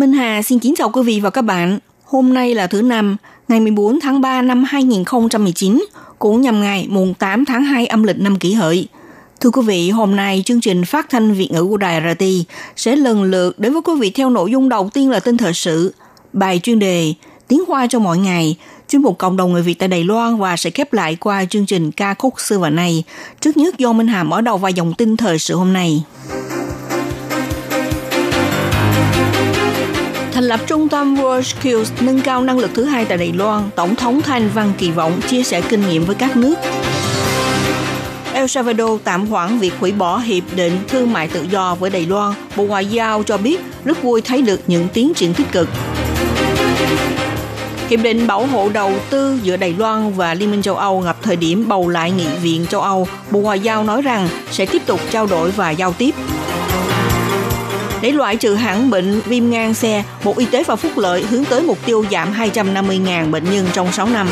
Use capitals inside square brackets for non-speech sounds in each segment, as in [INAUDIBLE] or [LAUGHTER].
Minh Hà xin kính chào quý vị và các bạn. Hôm nay là thứ năm, ngày 14 tháng 3 năm 2019, cũng nhằm ngày mùng 8 tháng 2 âm lịch năm kỷ hợi. Thưa quý vị, hôm nay chương trình phát thanh Việt ngữ của Đài RT sẽ lần lượt đến với quý vị theo nội dung đầu tiên là tin thời sự, bài chuyên đề Tiếng Hoa cho mọi ngày, chuyên mục cộng đồng người Việt tại Đài Loan và sẽ khép lại qua chương trình ca khúc xưa và nay. Trước nhất do Minh Hà mở đầu và dòng tin thời sự hôm nay. Thành lập trung tâm World Skills nâng cao năng lực thứ hai tại Đài Loan, Tổng thống Thanh Văn kỳ vọng chia sẻ kinh nghiệm với các nước. El Salvador tạm hoãn việc hủy bỏ hiệp định thương mại tự do với Đài Loan. Bộ Ngoại giao cho biết rất vui thấy được những tiến triển tích cực. Hiệp định bảo hộ đầu tư giữa Đài Loan và Liên minh châu Âu gặp thời điểm bầu lại nghị viện châu Âu. Bộ Ngoại giao nói rằng sẽ tiếp tục trao đổi và giao tiếp. Để loại trừ hẳn bệnh viêm gan xe, Bộ Y tế và Phúc lợi hướng tới mục tiêu giảm 250.000 bệnh nhân trong 6 năm.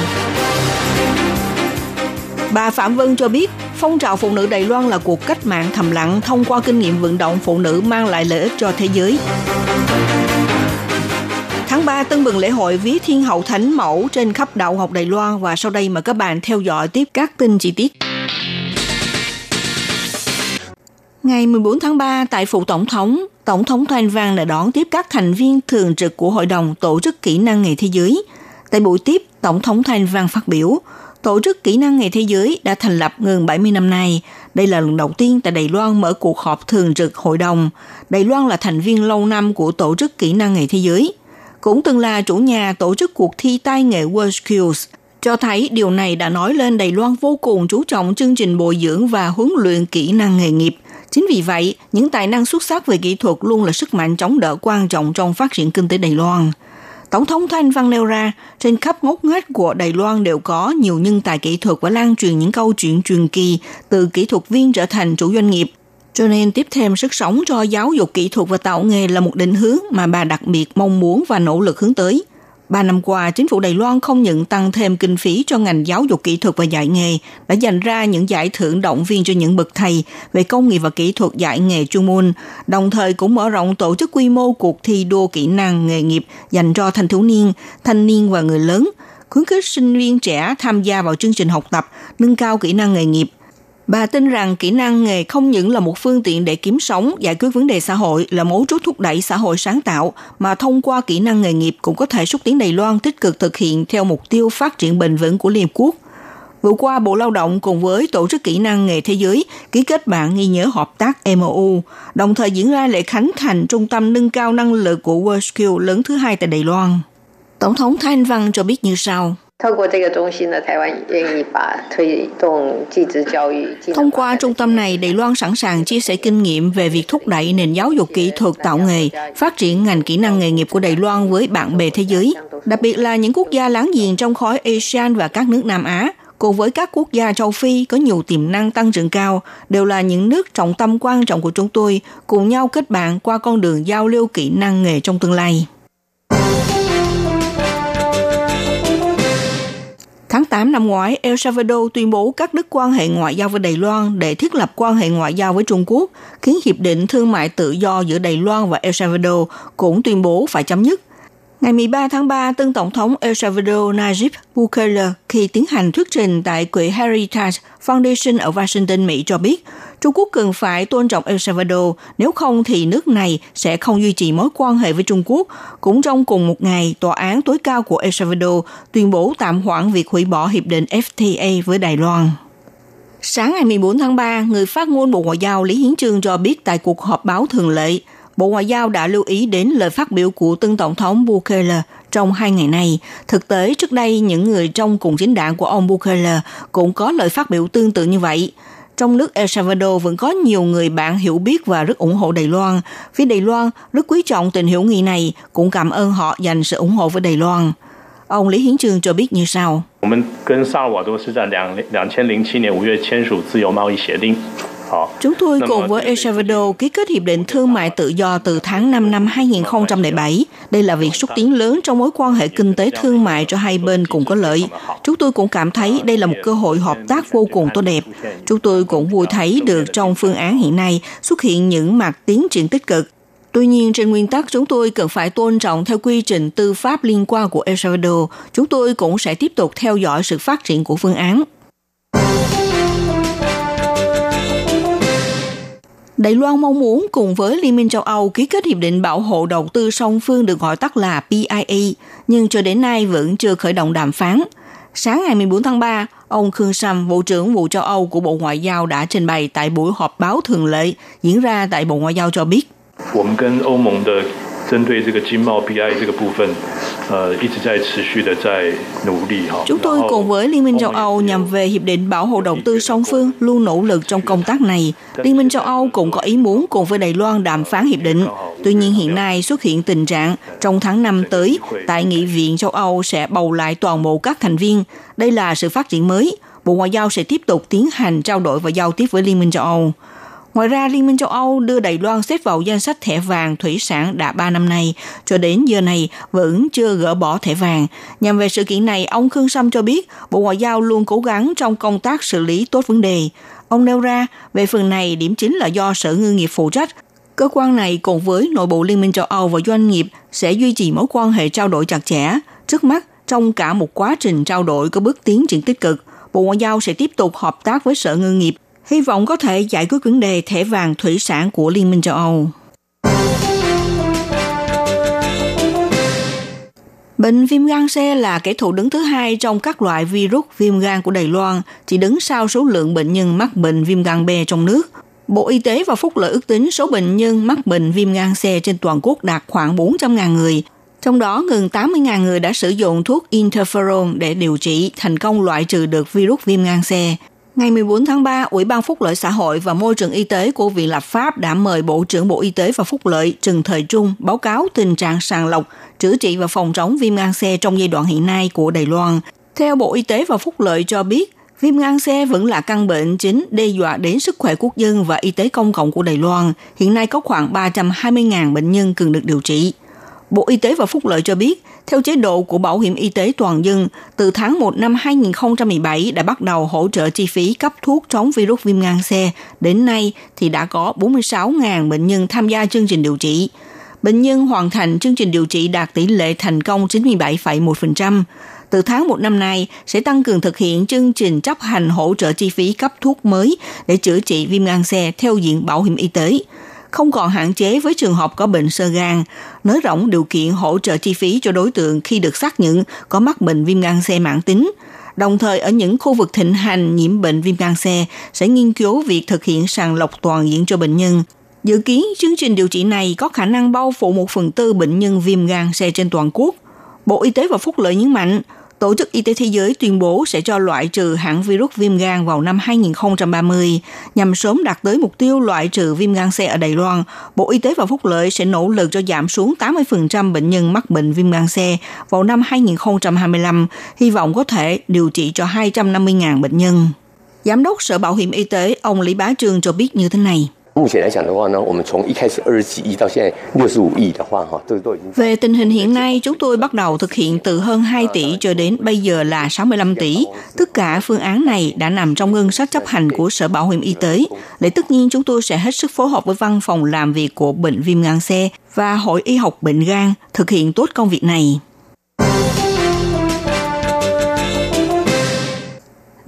Bà Phạm Vân cho biết, phong trào phụ nữ Đài Loan là cuộc cách mạng thầm lặng thông qua kinh nghiệm vận động phụ nữ mang lại lợi ích cho thế giới. Tháng 3 tân bừng lễ hội Ví Thiên Hậu Thánh Mẫu trên khắp đạo học Đài Loan và sau đây mời các bạn theo dõi tiếp các tin chi tiết. Ngày 14 tháng 3 tại Phủ Tổng thống, Tổng thống Thanh Văn đã đón tiếp các thành viên thường trực của Hội đồng Tổ chức Kỹ năng nghề thế giới. Tại buổi tiếp, Tổng thống Thanh Văn phát biểu, Tổ chức Kỹ năng nghề thế giới đã thành lập gần 70 năm nay. Đây là lần đầu tiên tại Đài Loan mở cuộc họp thường trực hội đồng. Đài Loan là thành viên lâu năm của Tổ chức Kỹ năng nghề thế giới. Cũng từng là chủ nhà tổ chức cuộc thi tay nghề World Skills, cho thấy điều này đã nói lên Đài Loan vô cùng chú trọng chương trình bồi dưỡng và huấn luyện kỹ năng nghề nghiệp – Chính vì vậy, những tài năng xuất sắc về kỹ thuật luôn là sức mạnh chống đỡ quan trọng trong phát triển kinh tế Đài Loan. Tổng thống Thanh Văn nêu ra, trên khắp ngóc ngách của Đài Loan đều có nhiều nhân tài kỹ thuật và lan truyền những câu chuyện truyền kỳ từ kỹ thuật viên trở thành chủ doanh nghiệp. Cho nên tiếp thêm sức sống cho giáo dục kỹ thuật và tạo nghề là một định hướng mà bà đặc biệt mong muốn và nỗ lực hướng tới – Ba năm qua, chính phủ Đài Loan không những tăng thêm kinh phí cho ngành giáo dục kỹ thuật và dạy nghề, đã dành ra những giải thưởng động viên cho những bậc thầy về công nghiệp và kỹ thuật dạy nghề chuyên môn, đồng thời cũng mở rộng tổ chức quy mô cuộc thi đua kỹ năng nghề nghiệp dành cho thanh thiếu niên, thanh niên và người lớn, khuyến khích sinh viên trẻ tham gia vào chương trình học tập, nâng cao kỹ năng nghề nghiệp, Bà tin rằng kỹ năng nghề không những là một phương tiện để kiếm sống, giải quyết vấn đề xã hội là mấu chốt thúc đẩy xã hội sáng tạo, mà thông qua kỹ năng nghề nghiệp cũng có thể xúc tiến Đài Loan tích cực thực hiện theo mục tiêu phát triển bền vững của Liên Hợp Quốc. Vừa qua, Bộ Lao động cùng với Tổ chức Kỹ năng nghề Thế giới ký kết bản ghi nhớ hợp tác MOU, đồng thời diễn ra lễ khánh thành trung tâm nâng cao năng lực của WorldSkill lớn thứ hai tại Đài Loan. Tổng thống Thanh Văn cho biết như sau. Thông qua trung tâm này, Đài Loan sẵn sàng chia sẻ kinh nghiệm về việc thúc đẩy nền giáo dục kỹ thuật tạo nghề, phát triển ngành kỹ năng nghề nghiệp của Đài Loan với bạn bè thế giới, đặc biệt là những quốc gia láng giềng trong khối ASEAN và các nước Nam Á, cùng với các quốc gia châu Phi có nhiều tiềm năng tăng trưởng cao, đều là những nước trọng tâm quan trọng của chúng tôi, cùng nhau kết bạn qua con đường giao lưu kỹ năng nghề trong tương lai. Tháng 8 năm ngoái, El Salvador tuyên bố cắt đứt quan hệ ngoại giao với Đài Loan để thiết lập quan hệ ngoại giao với Trung Quốc, khiến Hiệp định Thương mại Tự do giữa Đài Loan và El Salvador cũng tuyên bố phải chấm dứt. Ngày 13 tháng 3, tân Tổng thống El Salvador Nayib Bukele khi tiến hành thuyết trình tại quỹ Heritage Foundation ở Washington, Mỹ cho biết, Trung Quốc cần phải tôn trọng El Salvador, nếu không thì nước này sẽ không duy trì mối quan hệ với Trung Quốc. Cũng trong cùng một ngày, Tòa án tối cao của El Salvador tuyên bố tạm hoãn việc hủy bỏ hiệp định FTA với Đài Loan. Sáng ngày 14 tháng 3, người phát ngôn Bộ Ngoại giao Lý Hiến Trương cho biết tại cuộc họp báo thường lệ, Bộ Ngoại giao đã lưu ý đến lời phát biểu của tân Tổng thống Bukele trong hai ngày này. Thực tế, trước đây những người trong cùng chính đảng của ông Bukele cũng có lời phát biểu tương tự như vậy. trong nước El Salvador vẫn có nhiều người bạn hiểu biết và rất ủng hộ Đài Loan. Phía Đài Loan rất quý trọng tình hữu nghị này, cũng cảm ơn họ dành sự ủng hộ với Đài Loan. Ông Lý Hiến Trường cho biết như sau. Chúng tôi cùng với El Salvador ký kết Hiệp định Thương mại Tự do từ tháng 5 năm 2007. Đây là việc xúc tiến lớn trong mối quan hệ kinh tế thương mại cho hai bên cùng có lợi. Chúng tôi cũng cảm thấy đây là một cơ hội hợp tác vô cùng tốt đẹp. Chúng tôi cũng vui thấy được trong phương án hiện nay xuất hiện những mặt tiến triển tích cực. Tuy nhiên, trên nguyên tắc chúng tôi cần phải tôn trọng theo quy trình tư pháp liên quan của El Salvador. Chúng tôi cũng sẽ tiếp tục theo dõi sự phát triển của phương án. Đài Loan mong muốn cùng với Liên minh châu Âu ký kết hiệp định bảo hộ đầu tư song phương được gọi tắt là PIE, nhưng cho đến nay vẫn chưa khởi động đàm phán. Sáng ngày 14 tháng 3, ông Khương Sâm, Bộ trưởng Vụ châu Âu của Bộ Ngoại giao đã trình bày tại buổi họp báo thường lệ diễn ra tại Bộ Ngoại giao cho biết. 我们跟欧盟的针对这个经贸 BI 这个部分，呃，一直在持续的在努力哈。 Chúng tôi 然后 cùng với Liên minh châu 欧盟也 Âu 是 nhằm về Hiệp định Bảo hộ Đầu tư song phương luôn nỗ lực trong công tác này. Liên minh châu Âu cũng có ý muốn cùng với Đài Loan đàm phán hiệp định. Tuy nhiên hiện nay xuất hiện tình trạng trong tháng 5 tới, tại Nghị viện châu Âu sẽ bầu lại toàn bộ các thành viên. Đây là sự phát triển mới. Bộ Ngoại giao sẽ tiếp tục tiến hành trao đổi và giao tiếp với Liên minh châu Âu. Ngoài ra, Liên minh châu Âu đưa Đài Loan xếp vào danh sách thẻ vàng thủy sản đã 3 năm nay, cho đến giờ này vẫn chưa gỡ bỏ thẻ vàng. Nhằm về sự kiện này, ông Khương Sâm cho biết Bộ Ngoại giao luôn cố gắng trong công tác xử lý tốt vấn đề. Ông nêu ra, về phần này điểm chính là do Sở Ngư nghiệp phụ trách. Cơ quan này cùng với nội bộ Liên minh châu Âu và doanh nghiệp sẽ duy trì mối quan hệ trao đổi chặt chẽ. Trước mắt, trong cả một quá trình trao đổi có bước tiến triển tích cực, Bộ Ngoại giao sẽ tiếp tục hợp tác với Sở Ngư nghiệp hy vọng có thể giải quyết vấn đề thẻ vàng thủy sản của Liên minh châu Âu. Bệnh viêm gan C là kẻ thù đứng thứ hai trong các loại virus viêm gan của Đài Loan, chỉ đứng sau số lượng bệnh nhân mắc bệnh viêm gan B trong nước. Bộ Y tế và Phúc lợi ước tính số bệnh nhân mắc bệnh viêm gan C trên toàn quốc đạt khoảng 400.000 người. Trong đó, gần 80.000 người đã sử dụng thuốc interferon để điều trị, thành công loại trừ được virus viêm gan C. Ngày 14 tháng 3, Ủy ban Phúc lợi xã hội và Môi trường Y tế của Viện Lập pháp đã mời Bộ trưởng Bộ Y tế và Phúc lợi Trần Thời Trung báo cáo tình trạng sàng lọc, chữa trị và phòng chống viêm gan C trong giai đoạn hiện nay của Đài Loan. Theo Bộ Y tế và Phúc lợi cho biết, viêm gan C vẫn là căn bệnh chính đe dọa đến sức khỏe quốc dân và y tế công cộng của Đài Loan. Hiện nay có khoảng 320.000 bệnh nhân cần được điều trị. Bộ Y tế và Phúc lợi cho biết, theo chế độ của Bảo hiểm Y tế toàn dân, từ tháng 1 năm 2017 đã bắt đầu hỗ trợ chi phí cấp thuốc chống virus viêm gan C. Đến nay thì đã có 46.000 bệnh nhân tham gia chương trình điều trị. Bệnh nhân hoàn thành chương trình điều trị đạt tỷ lệ thành công 97,1%. Từ tháng 1 năm nay sẽ tăng cường thực hiện chương trình chấp hành hỗ trợ chi phí cấp thuốc mới để chữa trị viêm gan C theo diện bảo hiểm y tế không còn hạn chế với trường hợp có bệnh sơ gan, nới rộng điều kiện hỗ trợ chi phí cho đối tượng khi được xác nhận có mắc bệnh viêm gan C mãn tính. Đồng thời ở những khu vực thịnh hành nhiễm bệnh viêm gan C sẽ nghiên cứu việc thực hiện sàng lọc toàn diện cho bệnh nhân. Dự kiến chương trình điều trị này có khả năng bao phủ một phần tư bệnh nhân viêm gan C trên toàn quốc. Bộ Y tế và Phúc lợi nhấn mạnh, Tổ chức Y tế Thế giới tuyên bố sẽ cho loại trừ hẳn virus viêm gan vào năm 2030 nhằm sớm đạt tới mục tiêu loại trừ viêm gan C ở Đài Loan. Bộ Y tế và Phúc lợi sẽ nỗ lực cho giảm xuống 80% bệnh nhân mắc bệnh viêm gan C vào năm 2025, hy vọng có thể điều trị cho 250.000 bệnh nhân. Giám đốc Sở Bảo hiểm Y tế ông Lý Bá Trương cho biết như thế này. 目前来讲的话呢，我们从一开始二十几亿到现在六十五亿的话，哈，这个都已经 Về tình hình hiện nay, chúng tôi bắt đầu thực hiện từ hơn 2 tỷ cho đến bây giờ là 65 tỷ. Tất cả phương án này đã nằm trong ngân sách chấp hành của Sở Bảo hiểm Y tế. Để tất nhiên chúng tôi sẽ hết sức phối hợp với văn phòng làm việc của Bệnh viêm gan C và Hội Y học Bệnh gan thực hiện tốt công việc này.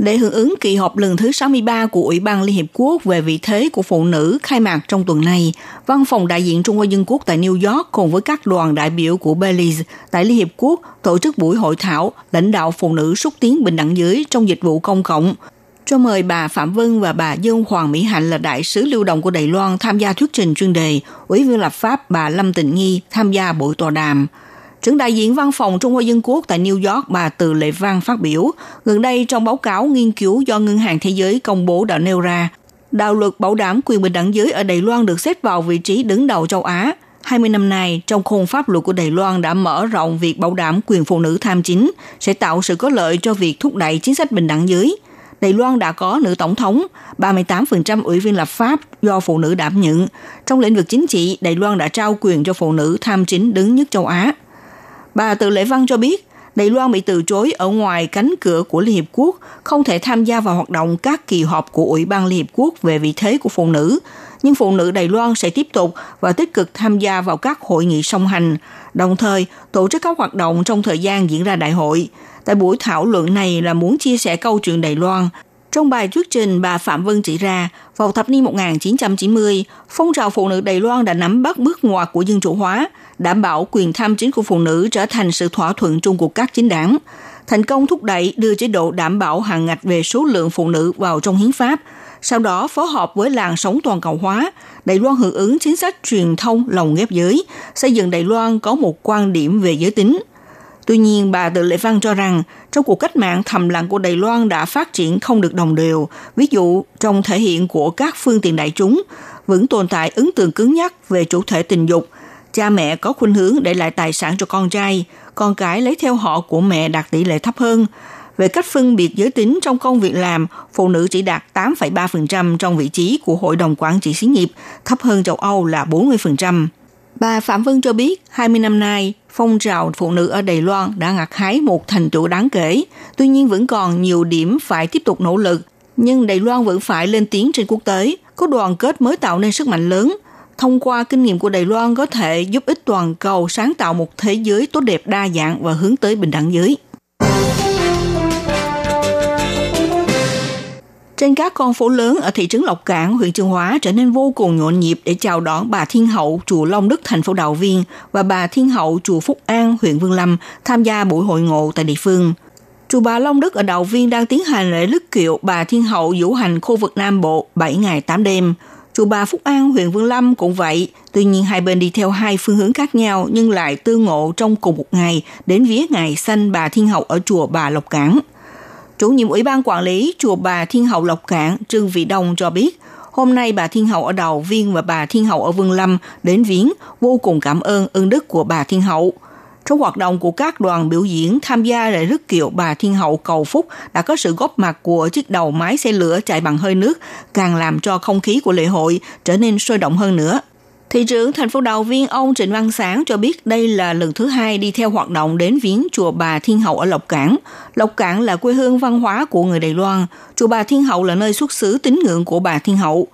Để hưởng ứng kỳ họp lần thứ 63 của Ủy ban Liên Hiệp Quốc về vị thế của phụ nữ khai mạc trong tuần này, Văn phòng đại diện Trung Hoa Dân Quốc tại New York cùng với các đoàn đại biểu của Belize tại Liên Hiệp Quốc tổ chức buổi hội thảo lãnh đạo phụ nữ xúc tiến bình đẳng giới trong dịch vụ công cộng cho mời bà Phạm Vân và bà Dương Hoàng Mỹ Hạnh là đại sứ lưu động của Đài Loan tham gia thuyết trình chuyên đề, Ủy viên lập pháp bà Lâm Tịnh Nghi tham gia buổi tọa đàm. Trưởng đại diện văn phòng Trung Hoa Dân Quốc tại New York bà Từ Lệ Văn phát biểu, gần đây trong báo cáo nghiên cứu do Ngân hàng Thế giới công bố đã nêu ra, đạo luật bảo đảm quyền bình đẳng giới ở Đài Loan được xếp vào vị trí đứng đầu châu Á. 20 năm nay, trong khung pháp luật của Đài Loan đã mở rộng việc bảo đảm quyền phụ nữ tham chính, sẽ tạo sự có lợi cho việc thúc đẩy chính sách bình đẳng giới. Đài Loan đã có nữ tổng thống, 38% ủy viên lập pháp do phụ nữ đảm nhận. Trong lĩnh vực chính trị, Đài Loan đã trao quyền cho phụ nữ tham chính đứng nhất châu Á. Bà Từ Lệ Văn cho biết, Đài Loan bị từ chối ở ngoài cánh cửa của Liên Hiệp Quốc, không thể tham gia vào hoạt động các kỳ họp của Ủy ban Liên Hiệp Quốc về vị thế của phụ nữ. Nhưng phụ nữ Đài Loan sẽ tiếp tục và tích cực tham gia vào các hội nghị song hành, đồng thời tổ chức các hoạt động trong thời gian diễn ra đại hội. Tại buổi thảo luận này là muốn chia sẻ câu chuyện Đài Loan, trong bài thuyết trình, bà Phạm Vân chỉ ra, vào thập niên 1990, phong trào phụ nữ Đài Loan đã nắm bắt bước ngoặt của dân chủ hóa, đảm bảo quyền tham chính của phụ nữ trở thành sự thỏa thuận chung của các chính đảng, thành công thúc đẩy đưa chế độ đảm bảo hàng ngạch về số lượng phụ nữ vào trong hiến pháp, sau đó phối hợp với làn sóng toàn cầu hóa, Đài Loan hưởng ứng chính sách truyền thông lồng ghép giới, xây dựng Đài Loan có một quan điểm về giới tính. Tuy nhiên, bà Tự Lệ Văn cho rằng trong cuộc cách mạng thầm lặng của Đài Loan đã phát triển không được đồng đều, ví dụ trong thể hiện của các phương tiện đại chúng, vẫn tồn tại ấn tượng cứng nhắc về chủ thể tình dục – cha mẹ có khuynh hướng để lại tài sản cho con trai, con cái lấy theo họ của mẹ đạt tỷ lệ thấp hơn. Về cách phân biệt giới tính trong công việc làm, phụ nữ chỉ đạt 8,3% trong vị trí của Hội đồng Quản trị xí nghiệp, thấp hơn châu Âu là 40%. Bà Phạm Vân cho biết, 20 năm nay, phong trào phụ nữ ở Đài Loan đã gặt hái một thành tựu đáng kể. Tuy nhiên vẫn còn nhiều điểm phải tiếp tục nỗ lực. Nhưng Đài Loan vẫn phải lên tiếng trên quốc tế, có đoàn kết mới tạo nên sức mạnh lớn – thông qua kinh nghiệm của Đài Loan có thể giúp ích toàn cầu sáng tạo một thế giới tốt đẹp đa dạng và hướng tới bình đẳng giới. Trên các con phố lớn ở thị trấn Lộc Cảng, huyện Chương Hóa trở nên vô cùng nhộn nhịp để chào đón bà Thiên Hậu chùa Long Đức thành phố Đạo Viên và bà Thiên Hậu chùa Phúc An huyện Vương Lâm tham gia buổi hội ngộ tại địa phương. Chùa Bà Long Đức ở Đạo Viên đang tiến hành lễ lức kiệu bà Thiên Hậu vũ hành khu vực Nam Bộ 7 ngày 8 đêm – Chùa Bà Phúc An, huyện Vương Lâm cũng vậy. Tuy nhiên hai bên đi theo hai phương hướng khác nhau nhưng lại tương ngộ trong cùng một ngày đến vía ngày sanh bà Thiên Hậu ở chùa Bà Lộc Cảng. Chủ nhiệm Ủy ban Quản lý chùa Bà Thiên Hậu Lộc Cảng Trương Vị Đông cho biết, hôm nay bà Thiên Hậu ở Đầu Viên và bà Thiên Hậu ở Vương Lâm đến viếng vô cùng cảm ơn ơn đức của bà Thiên Hậu – trong hoạt động của các đoàn biểu diễn tham gia lễ rước kiệu bà Thiên Hậu cầu phúc đã có sự góp mặt của chiếc đầu máy xe lửa chạy bằng hơi nước, càng làm cho không khí của lễ hội trở nên sôi động hơn nữa. Thị trưởng thành phố Đào Viên ông Trịnh Văn Sáng cho biết đây là lần thứ hai đi theo hoạt động đến viếng chùa Bà Thiên Hậu ở Lộc Cảng. Lộc Cảng là quê hương văn hóa của người Đài Loan. Chùa Bà Thiên Hậu là nơi xuất xứ tín ngưỡng của bà Thiên Hậu.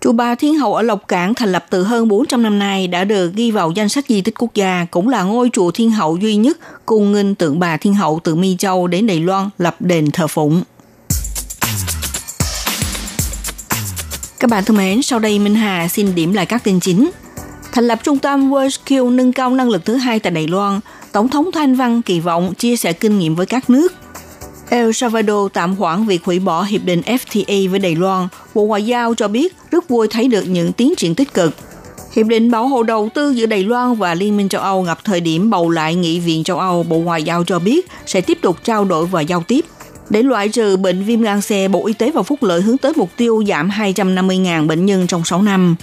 Chùa Bà Thiên Hậu ở Lộc Cảng thành lập từ hơn 400 năm nay đã được ghi vào danh sách di tích quốc gia, cũng là ngôi chùa Thiên Hậu duy nhất cùng nghinh tượng bà Thiên Hậu từ Mi Châu đến Đài Loan lập đền thờ phụng. Các bạn thân mến, sau đây Minh Hà xin điểm lại các tin chính. Thành lập trung tâm WorldSkill nâng cao năng lực thứ hai tại Đài Loan, Tổng thống Thanh Văn kỳ vọng chia sẻ kinh nghiệm với các nước – El Salvador tạm hoãn việc hủy bỏ hiệp định FTA với Đài Loan. Bộ Ngoại giao cho biết rất vui thấy được những tiến triển tích cực. Hiệp định bảo hộ đầu tư giữa Đài Loan và Liên minh châu Âu gặp thời điểm bầu lại Nghị viện châu Âu, Bộ Ngoại giao cho biết sẽ tiếp tục trao đổi và giao tiếp. Để loại trừ bệnh viêm gan C, Bộ Y tế và Phúc lợi hướng tới mục tiêu giảm 250.000 bệnh nhân trong 6 năm.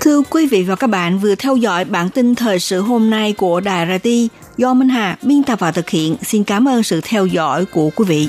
Thưa quý vị và các bạn vừa theo dõi bản tin thời sự hôm nay của Đài RT do Minh Hà biên tập và thực hiện. Xin cảm ơn sự theo dõi của quý vị.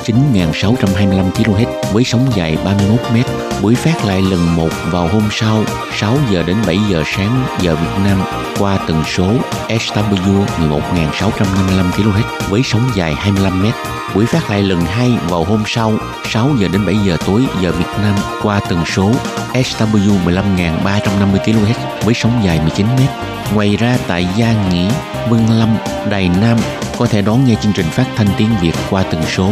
9625 kHz với sóng dài 31 m. Buổi phát lại lần một vào hôm sau 6 giờ đến 7 giờ sáng giờ Việt Nam qua tần số SW 11655 kHz với sóng dài 25 m. Buổi phát lại lần hai vào hôm sau 6 giờ đến 7 giờ tối giờ Việt Nam qua tần số SW 15350 kHz với sóng dài 19 m. Ngoài ra tại Gia Nghĩa, Vân Lâm, Đài Nam có thể đón nghe chương trình phát thanh tiếng Việt qua tần số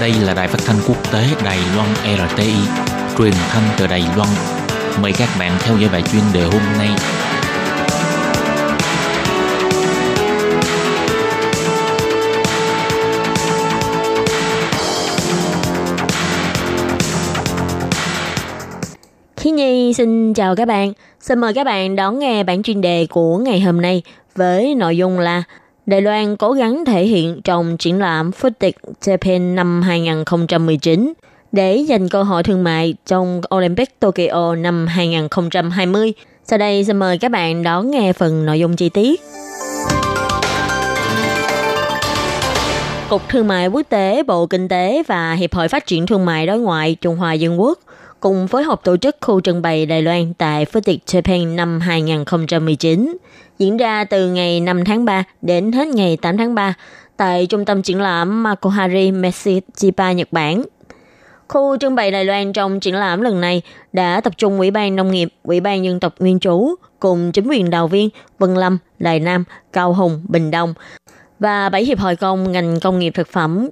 Đây là đài phát thanh quốc tế Đài Loan RTI, truyền thanh từ Đài Loan. Mời các bạn theo dõi bài chuyên đề hôm nay. Khi Nhi xin chào các bạn. Xin mời các bạn đón nghe bản chuyên đề của ngày hôm nay với nội dung là Đài Loan cố gắng thể hiện trong triển lãm Foodic Japan năm 2019 để giành cơ hội thương mại trong Olympic Tokyo năm 2020. Sau đây xin mời các bạn đón nghe phần nội dung chi tiết. Cục Thương mại Quốc tế, Bộ Kinh tế và Hiệp hội Phát triển Thương mại Đối ngoại Trung Hoa Dân Quốc cùng phối hợp tổ chức khu trưng bày Đài Loan tại Foodic Japan năm 2019 diễn ra từ ngày 5 tháng 3 đến hết ngày 8 tháng 3 tại trung tâm triển lãm Makohari Meshichiba, Nhật Bản. Khu trưng bày Đài Loan trong triển lãm lần này đã tập trung Ủy ban Nông nghiệp, Ủy ban Dân tộc Nguyên trú cùng chính quyền đào viên Vân Lâm, Đài Nam, Cao Hùng, Bình Đông và 7 hiệp hội công ngành công nghiệp thực phẩm.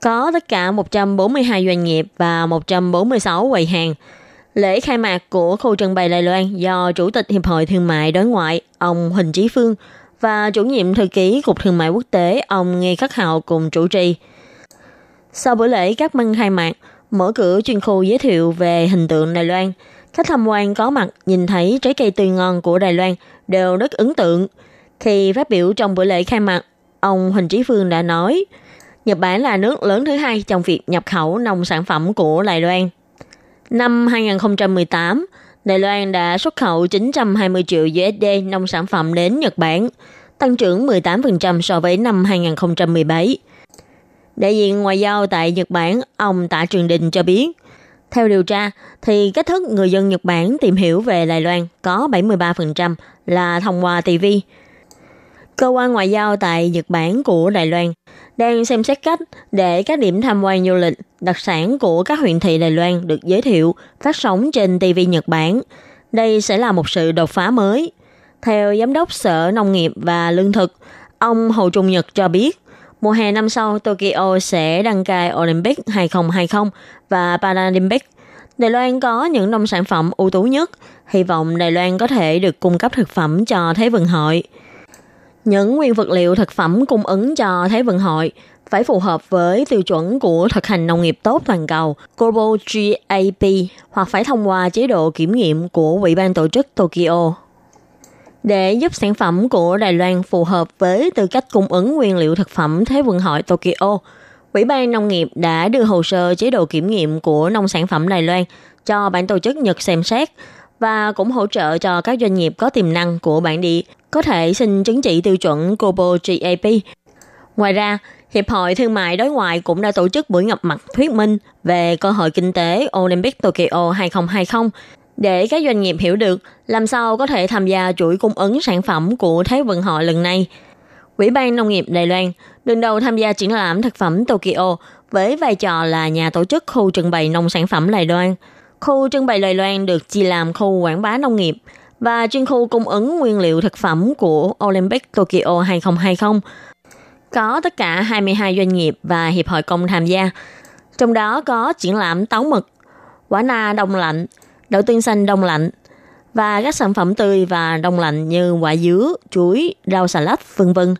Có tất cả 142 doanh nghiệp và 146 quầy hàng – Lễ khai mạc của khu trưng bày Đài Loan do Chủ tịch Hiệp hội Thương mại Đối ngoại ông Huỳnh Chí Phương và chủ nhiệm thư ký Cục Thương mại Quốc tế ông Nghe Khắc Hào cùng chủ trì. Sau buổi lễ các măng khai mạc, mở cửa chuyên khu giới thiệu về hình tượng Đài Loan, khách tham quan có mặt nhìn thấy trái cây tươi ngon của Đài Loan đều rất ấn tượng. Khi phát biểu trong buổi lễ khai mạc, ông Huỳnh Chí Phương đã nói, Nhật Bản là nước lớn thứ hai trong việc nhập khẩu nông sản phẩm của Đài Loan. Năm 2018, Đài Loan đã xuất khẩu 920 triệu USD nông sản phẩm đến Nhật Bản, tăng trưởng 18% so với năm 2017. Đại diện ngoại giao tại Nhật Bản, ông Tạ Trường Đình cho biết, theo điều tra, thì cách thức người dân Nhật Bản tìm hiểu về Đài Loan có 73% là thông qua TV. Cơ quan ngoại giao tại Nhật Bản của Đài Loan đang xem xét cách để các điểm tham quan du lịch, đặc sản của các huyện thị Đài Loan được giới thiệu, phát sóng trên TV Nhật Bản. Đây sẽ là một sự đột phá mới. Theo Giám đốc Sở Nông nghiệp và Lương thực, ông Hồ Trung Nhật cho biết, mùa hè năm sau Tokyo sẽ đăng cai Olympic 2020 và Paralympic. Đài Loan có những nông sản phẩm ưu tú nhất, hy vọng Đài Loan có thể được cung cấp thực phẩm cho Thế vận hội. Những nguyên vật liệu thực phẩm cung ứng cho Thế vận hội phải phù hợp với tiêu chuẩn của thực hành nông nghiệp tốt toàn cầu Global GAP hoặc phải thông qua chế độ kiểm nghiệm của Ủy ban tổ chức Tokyo. Để giúp sản phẩm của Đài Loan phù hợp với tư cách cung ứng nguyên liệu thực phẩm Thế vận hội Tokyo, Ủy ban Nông nghiệp đã đưa hồ sơ chế độ kiểm nghiệm của nông sản phẩm Đài Loan cho bản tổ chức Nhật xem xét và cũng hỗ trợ cho các doanh nghiệp có tiềm năng của bản địa có thể xin chứng chỉ tiêu chuẩn Global GAP. Ngoài ra, Hiệp hội Thương mại Đối ngoại cũng đã tổ chức buổi gặp mặt thuyết minh về cơ hội kinh tế Olympic Tokyo 2020 để các doanh nghiệp hiểu được làm sao có thể tham gia chuỗi cung ứng sản phẩm của Thế vận hội lần này. Ủy ban Nông nghiệp Đài Loan đứng đầu tham gia triển lãm thực phẩm Tokyo với vai trò là nhà tổ chức khu trưng bày nông sản phẩm Đài Loan. Khu trưng bày Đài Loan được chia làm khu quảng bá nông nghiệp và chuyên khu cung ứng nguyên liệu thực phẩm của Olympic Tokyo 2020 có tất cả 22 doanh nghiệp và hiệp hội công tham gia. Trong đó có triển lãm táo mực, quả na đông lạnh, đậu tương xanh đông lạnh và các sản phẩm tươi và đông lạnh như quả dứa, chuối, rau xà lách, vân vân.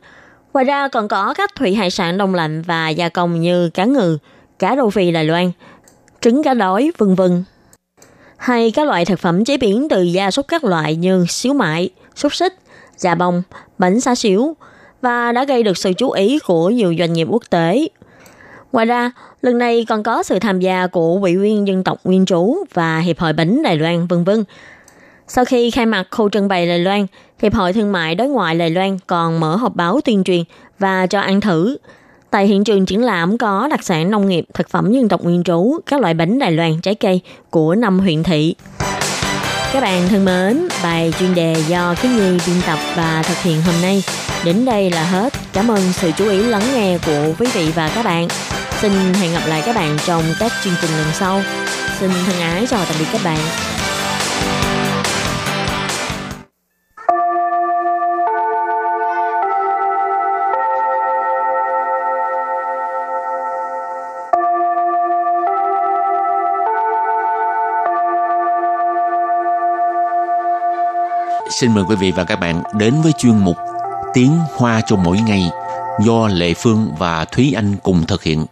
Ngoài ra còn có các thủy hải sản đông lạnh và gia công như cá ngừ, cá rô phi Đài Loan, trứng cá đói, vân vân. Hay các loại thực phẩm chế biến từ gia súc các loại như xíu mại, xúc xích, dạ bông, bánh xá xíu, và đã gây được sự chú ý của nhiều doanh nghiệp quốc tế. Ngoài ra, lần này còn có sự tham gia của Ủy viên dân tộc Nguyên trú và Hiệp hội Bánh Đài Loan, vân vân. Sau khi khai mạc khu trưng bày Đài Loan, Hiệp hội Thương mại Đối ngoại Đài Loan còn mở họp báo tuyên truyền và cho ăn thử. Tại hiện trường triển lãm có đặc sản nông nghiệp, thực phẩm dân tộc nguyên trú, các loại bánh Đài Loan, trái cây của năm huyện thị. các bạn thân mến, bài chuyên đề do Kiến Nhi biên tập và thực hiện hôm nay đến đây là hết. Cảm ơn sự chú ý lắng nghe của quý vị và các bạn. Xin hẹn gặp lại các bạn trong các chương trình lần sau. Xin thân ái chào tạm biệt các bạn. Xin mời quý vị và các bạn đến với chuyên mục Tiếng Hoa cho mỗi ngày do Lệ Phương và Thúy Anh cùng thực hiện.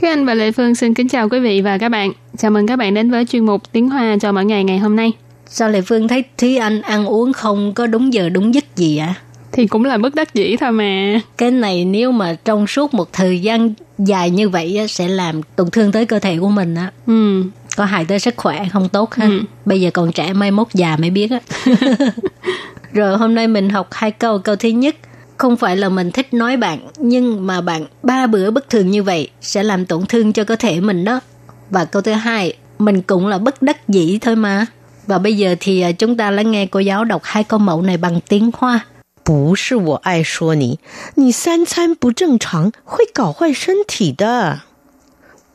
Thúy Anh và Lệ Phương xin kính chào quý vị và các bạn. Chào mừng các bạn đến với chuyên mục Tiếng Hoa cho mỗi ngày ngày hôm nay. Sao Lệ Phương thấy Thúy Anh ăn uống không có đúng giờ đúng giấc gì ạ? À? Thì cũng là bất đắc dĩ thôi mà. Cái này nếu mà trong suốt một thời gian dài như vậy sẽ làm tổn thương tới cơ thể của mình á. Ừ. Có hại tới sức khỏe không tốt ha. Ừ. Bây giờ còn trẻ mai mốt già mới biết á. [LAUGHS] Rồi hôm nay mình học hai câu. Câu thứ nhất, không phải là mình thích nói bạn, nhưng mà bạn ba bữa bất thường như vậy sẽ làm tổn thương cho cơ thể mình đó. Và câu thứ hai, mình cũng là bất đắc dĩ thôi mà. Và bây giờ thì à, chúng ta lắng nghe cô giáo đọc hai câu mẫu này bằng tiếng Hoa. 不是我爱说你，你三餐不正常会搞坏身体的。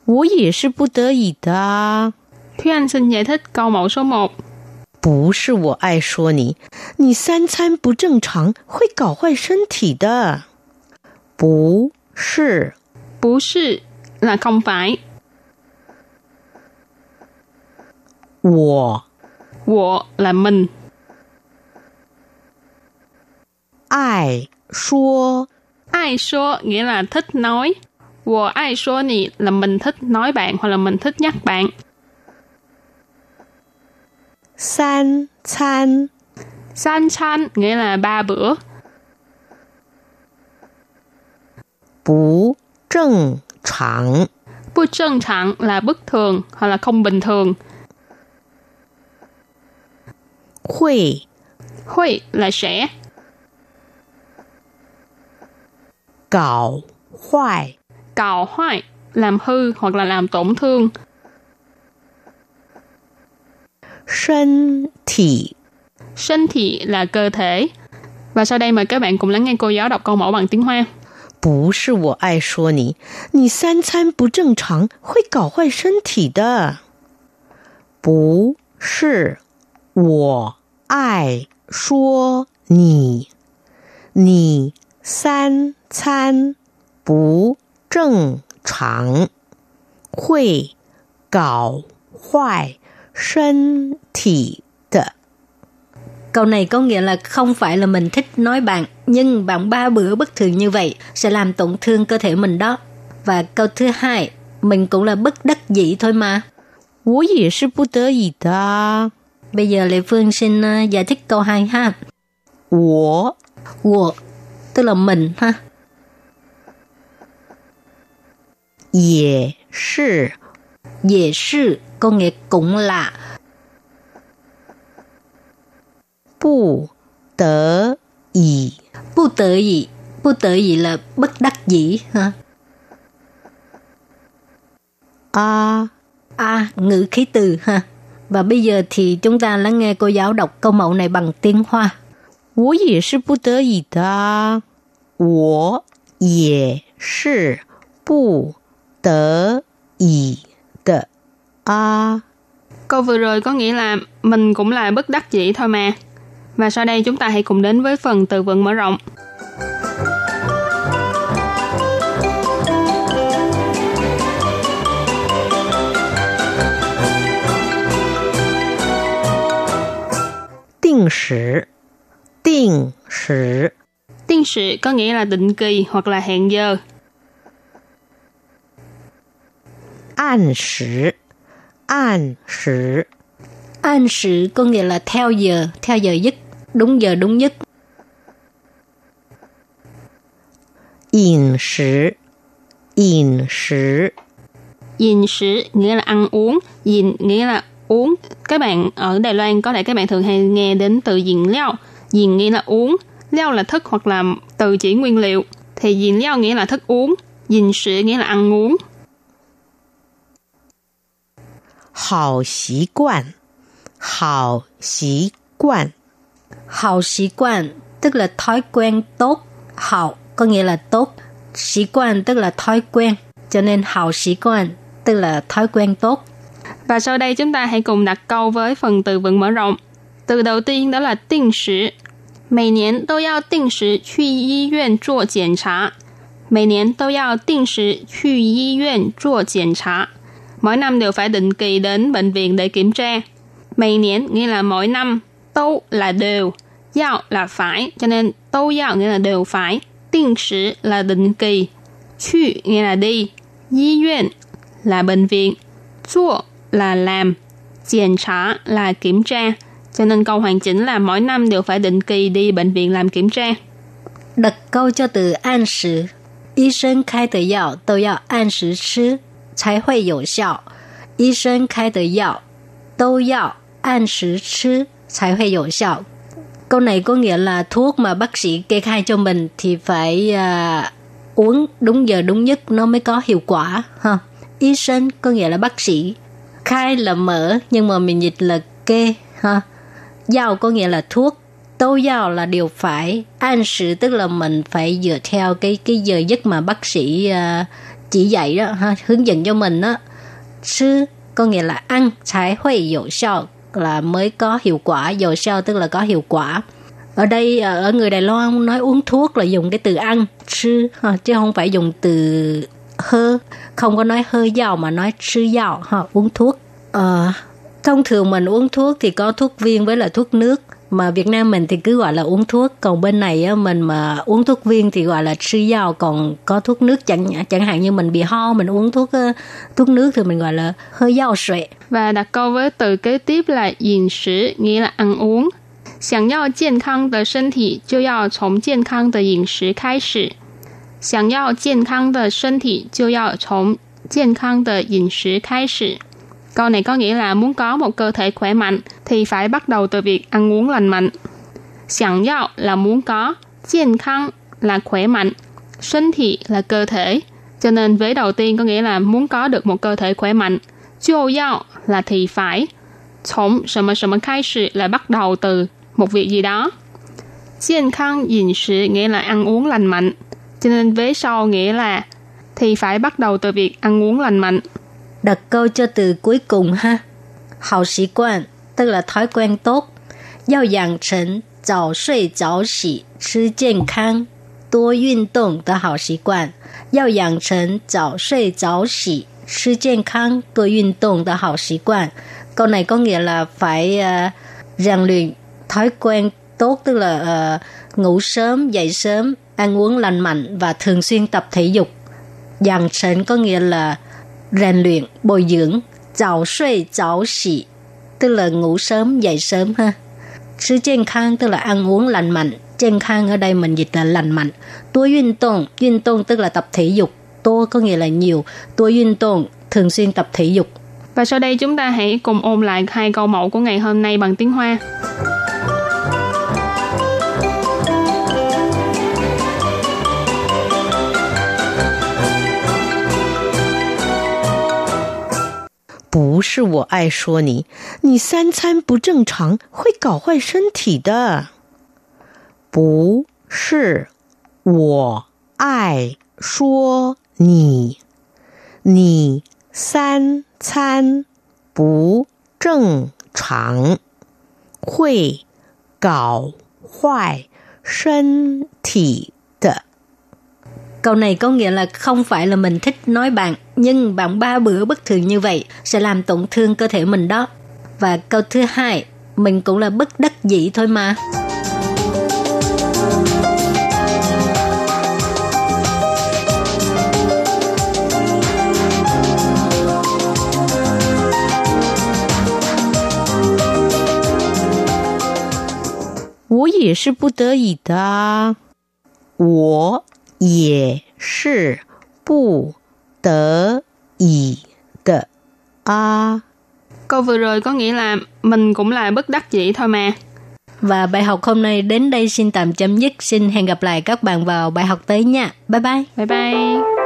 我也是不得已的啊。Anh xin giải thích câu mẫu số 1. 不是我爱说你，你三餐不正常会搞坏身体的。不是，不是 là không phải. 我，我 là mình. ai xua. Ai xua nghĩa là thích nói. Wo ai xua nì là mình thích nói bạn hoặc là mình thích nhắc bạn. San chan. San chan nghĩa là ba bữa. Bú trần chẳng. Bú trần chẳng là bất thường hoặc là không bình thường. Hui. Hui là sẽ. 搞坏， Cào hoại làm hư hoặc là làm tổn thương. 身体 身thị là cơ thể. Và sau đây mời các bạn cùng lắng nghe cô giáo đọc câu mẫu bằng tiếng Hoa. 不是我爱说你，你三餐不正常会搞坏身体的。不是我爱说你，你 三餐不正常会搞坏身体的。 Câu này có nghĩa là không phải là mình thích nói bạn, nhưng bạn ba bữa bất thường như vậy sẽ làm tổn thương cơ thể mình đó. Và câu thứ hai, mình cũng là bất đắc dĩ thôi mà. 我也是不得已的啊。 Bây giờ Lệ Phương xin uh, giải thích câu hai ha. 我 Wo, tức là mình ha. 也是 Dễ sư, có nghĩa cũng là 不得已 bu tự gì. Bu tự gì là bất đắc dĩ ha. 啊 À, ngữ khí từ ha. Và bây giờ thì chúng ta lắng nghe cô giáo đọc câu mẫu này bằng tiếng Hoa. 我也是不得已的啊。 我也是不得已的啊。 Câu vừa rồi có nghĩa là mình cũng là bất đắc dĩ thôi mà. Và sau đây chúng ta hãy cùng đến với phần từ vựng mở rộng. Định sử Định sử Tiên sự có nghĩa là định kỳ hoặc là hẹn giờ. An sử An sử An sử có nghĩa là theo giờ, theo giờ nhất đúng giờ đúng nhất. Yên sử Yên sử Yên sử nghĩa là ăn uống, yên nghĩa là uống. Các bạn ở Đài Loan có thể các bạn thường hay nghe đến từ diện leo, diện nghĩa là uống, leo là thức hoặc là từ chỉ nguyên liệu. thì dinh liệu nghĩa là thức uống, dinh sử nghĩa là ăn uống. Hảo xí quan Hảo xí quan Hảo xí quan tức là thói quen tốt. Hảo có nghĩa là tốt. Sĩ quan tức là thói quen. Cho nên hảo sĩ quan tức là thói quen tốt. Và sau đây chúng ta hãy cùng đặt câu với phần từ vựng mở rộng. Từ đầu tiên đó là định 时，每年都要定时去医院做检查。每年都要定时去医院做检查。Mỗi năm đều phải định kỳ đến bệnh viện để kiểm tra. Mỗi niên nghĩa là mỗi năm, đâu là đều, yao là phải, cho nên đâu yao nghĩa là đều phải, định时là định kỳ, chu nghĩa là đi, y viện là bệnh viện, zuo là làm, kiểm tra là kiểm tra. Cho nên câu hoàn chỉnh là mỗi năm đều phải định kỳ đi bệnh viện làm kiểm tra. Đặt câu cho từ an sử. Y sinh khai tờ yào đều yào an sử chứ, chai hội hữu 效. Y sinh khai tờ yào đều yào an sử chứ, chai hội hữu 效. Câu này có nghĩa là thuốc mà bác sĩ kê khai cho mình thì phải uh, uống đúng giờ đúng nhất nó mới có hiệu quả ha. Y sinh có nghĩa là bác sĩ. Khai là mở nhưng mà mình dịch là kê ha. Giao có nghĩa là thuốc, tô giao là điều phải, an sự tức là mình phải dựa theo cái cái giờ giấc mà bác sĩ uh, chỉ dạy đó ha, hướng dẫn cho mình đó. Sư có nghĩa là ăn, trái huệ là mới có hiệu quả, hiệu 效 tức là có hiệu quả. Ở đây à, ở người Đài Loan nói uống thuốc là dùng cái từ ăn, sư ha, chứ không phải dùng từ hơ, không có nói hơi giàu mà nói sư giàu ha, uống thuốc. Uh, thông thường mình uống thuốc thì có thuốc viên với là thuốc nước mà Việt Nam mình thì cứ gọi là uống thuốc còn bên này á, mình mà uống thuốc viên thì gọi là sư dao còn có thuốc nước chẳng chẳng hạn như mình bị ho mình uống thuốc thuốc nước thì mình gọi là hơi dao sệ và đặt câu với từ kế tiếp là 饮食 nghĩa là ăn uống 想要健康的身体，就要从健康的饮食开始。想要健康的身体，就要从健康的饮食开始。 Câu này có nghĩa là muốn có một cơ thể khỏe mạnh thì phải bắt đầu từ việc ăn uống lành mạnh. Sẵn yao là muốn có,健康là khỏe mạnh,身体là cơ thể. Cho nên vế đầu tiên có nghĩa là muốn có được một cơ thể khỏe mạnh. Chiêu yao là thì phải.从什么什么开始là bắt đầu từ một việc gì đó. 健康饮食 nghĩa là ăn uống lành mạnh. Cho nên vế sau nghĩa là thì phải bắt đầu từ việc ăn uống lành mạnh đặt câu cho từ cuối cùng ha. Hảo sĩ quan, tức là thói quen tốt. Yào养成早睡早起、吃健康、多运动的好习惯。要养成早睡早起、吃健康、多运动的好习惯. Câu này có nghĩa là phải uh, rèn luyện thói quen tốt tức là uh, ngủ sớm, dậy sớm, ăn uống lành mạnh và thường xuyên tập thể dục. Dàn sệnh có nghĩa là rèn luyện, bồi dưỡng,早睡早起, tức là ngủ sớm, dậy sớm ha. Sư健康 tức là ăn uống lành mạnh,健康ở đây mình dịch là lành mạnh. Tua yun tông, yun tông tức là tập thể dục, tô có nghĩa là nhiều, tua yun tông thường xuyên tập thể dục. Và sau đây chúng ta hãy cùng ôn lại hai câu mẫu của ngày hôm nay bằng tiếng Hoa. 不是我爱说你，你三餐不正常会搞坏身体的。不是我爱说你，你三餐不正常会搞坏身体。Câu này có nghĩa là không phải là mình thích nói bạn, nhưng bạn ba bữa bất thường như vậy sẽ làm tổn thương cơ thể mình đó. Và câu thứ hai, mình cũng là bất đắc dĩ thôi mà. Tôi 也是不得已的啊，我 也是不得已的啊。Câu vừa rồi có nghĩa là mình cũng là bất đắc dĩ thôi mà. Và bài học hôm nay đến đây xin tạm chấm dứt. Xin hẹn gặp lại các bạn vào bài học tới nha. Bye bye. Bye bye.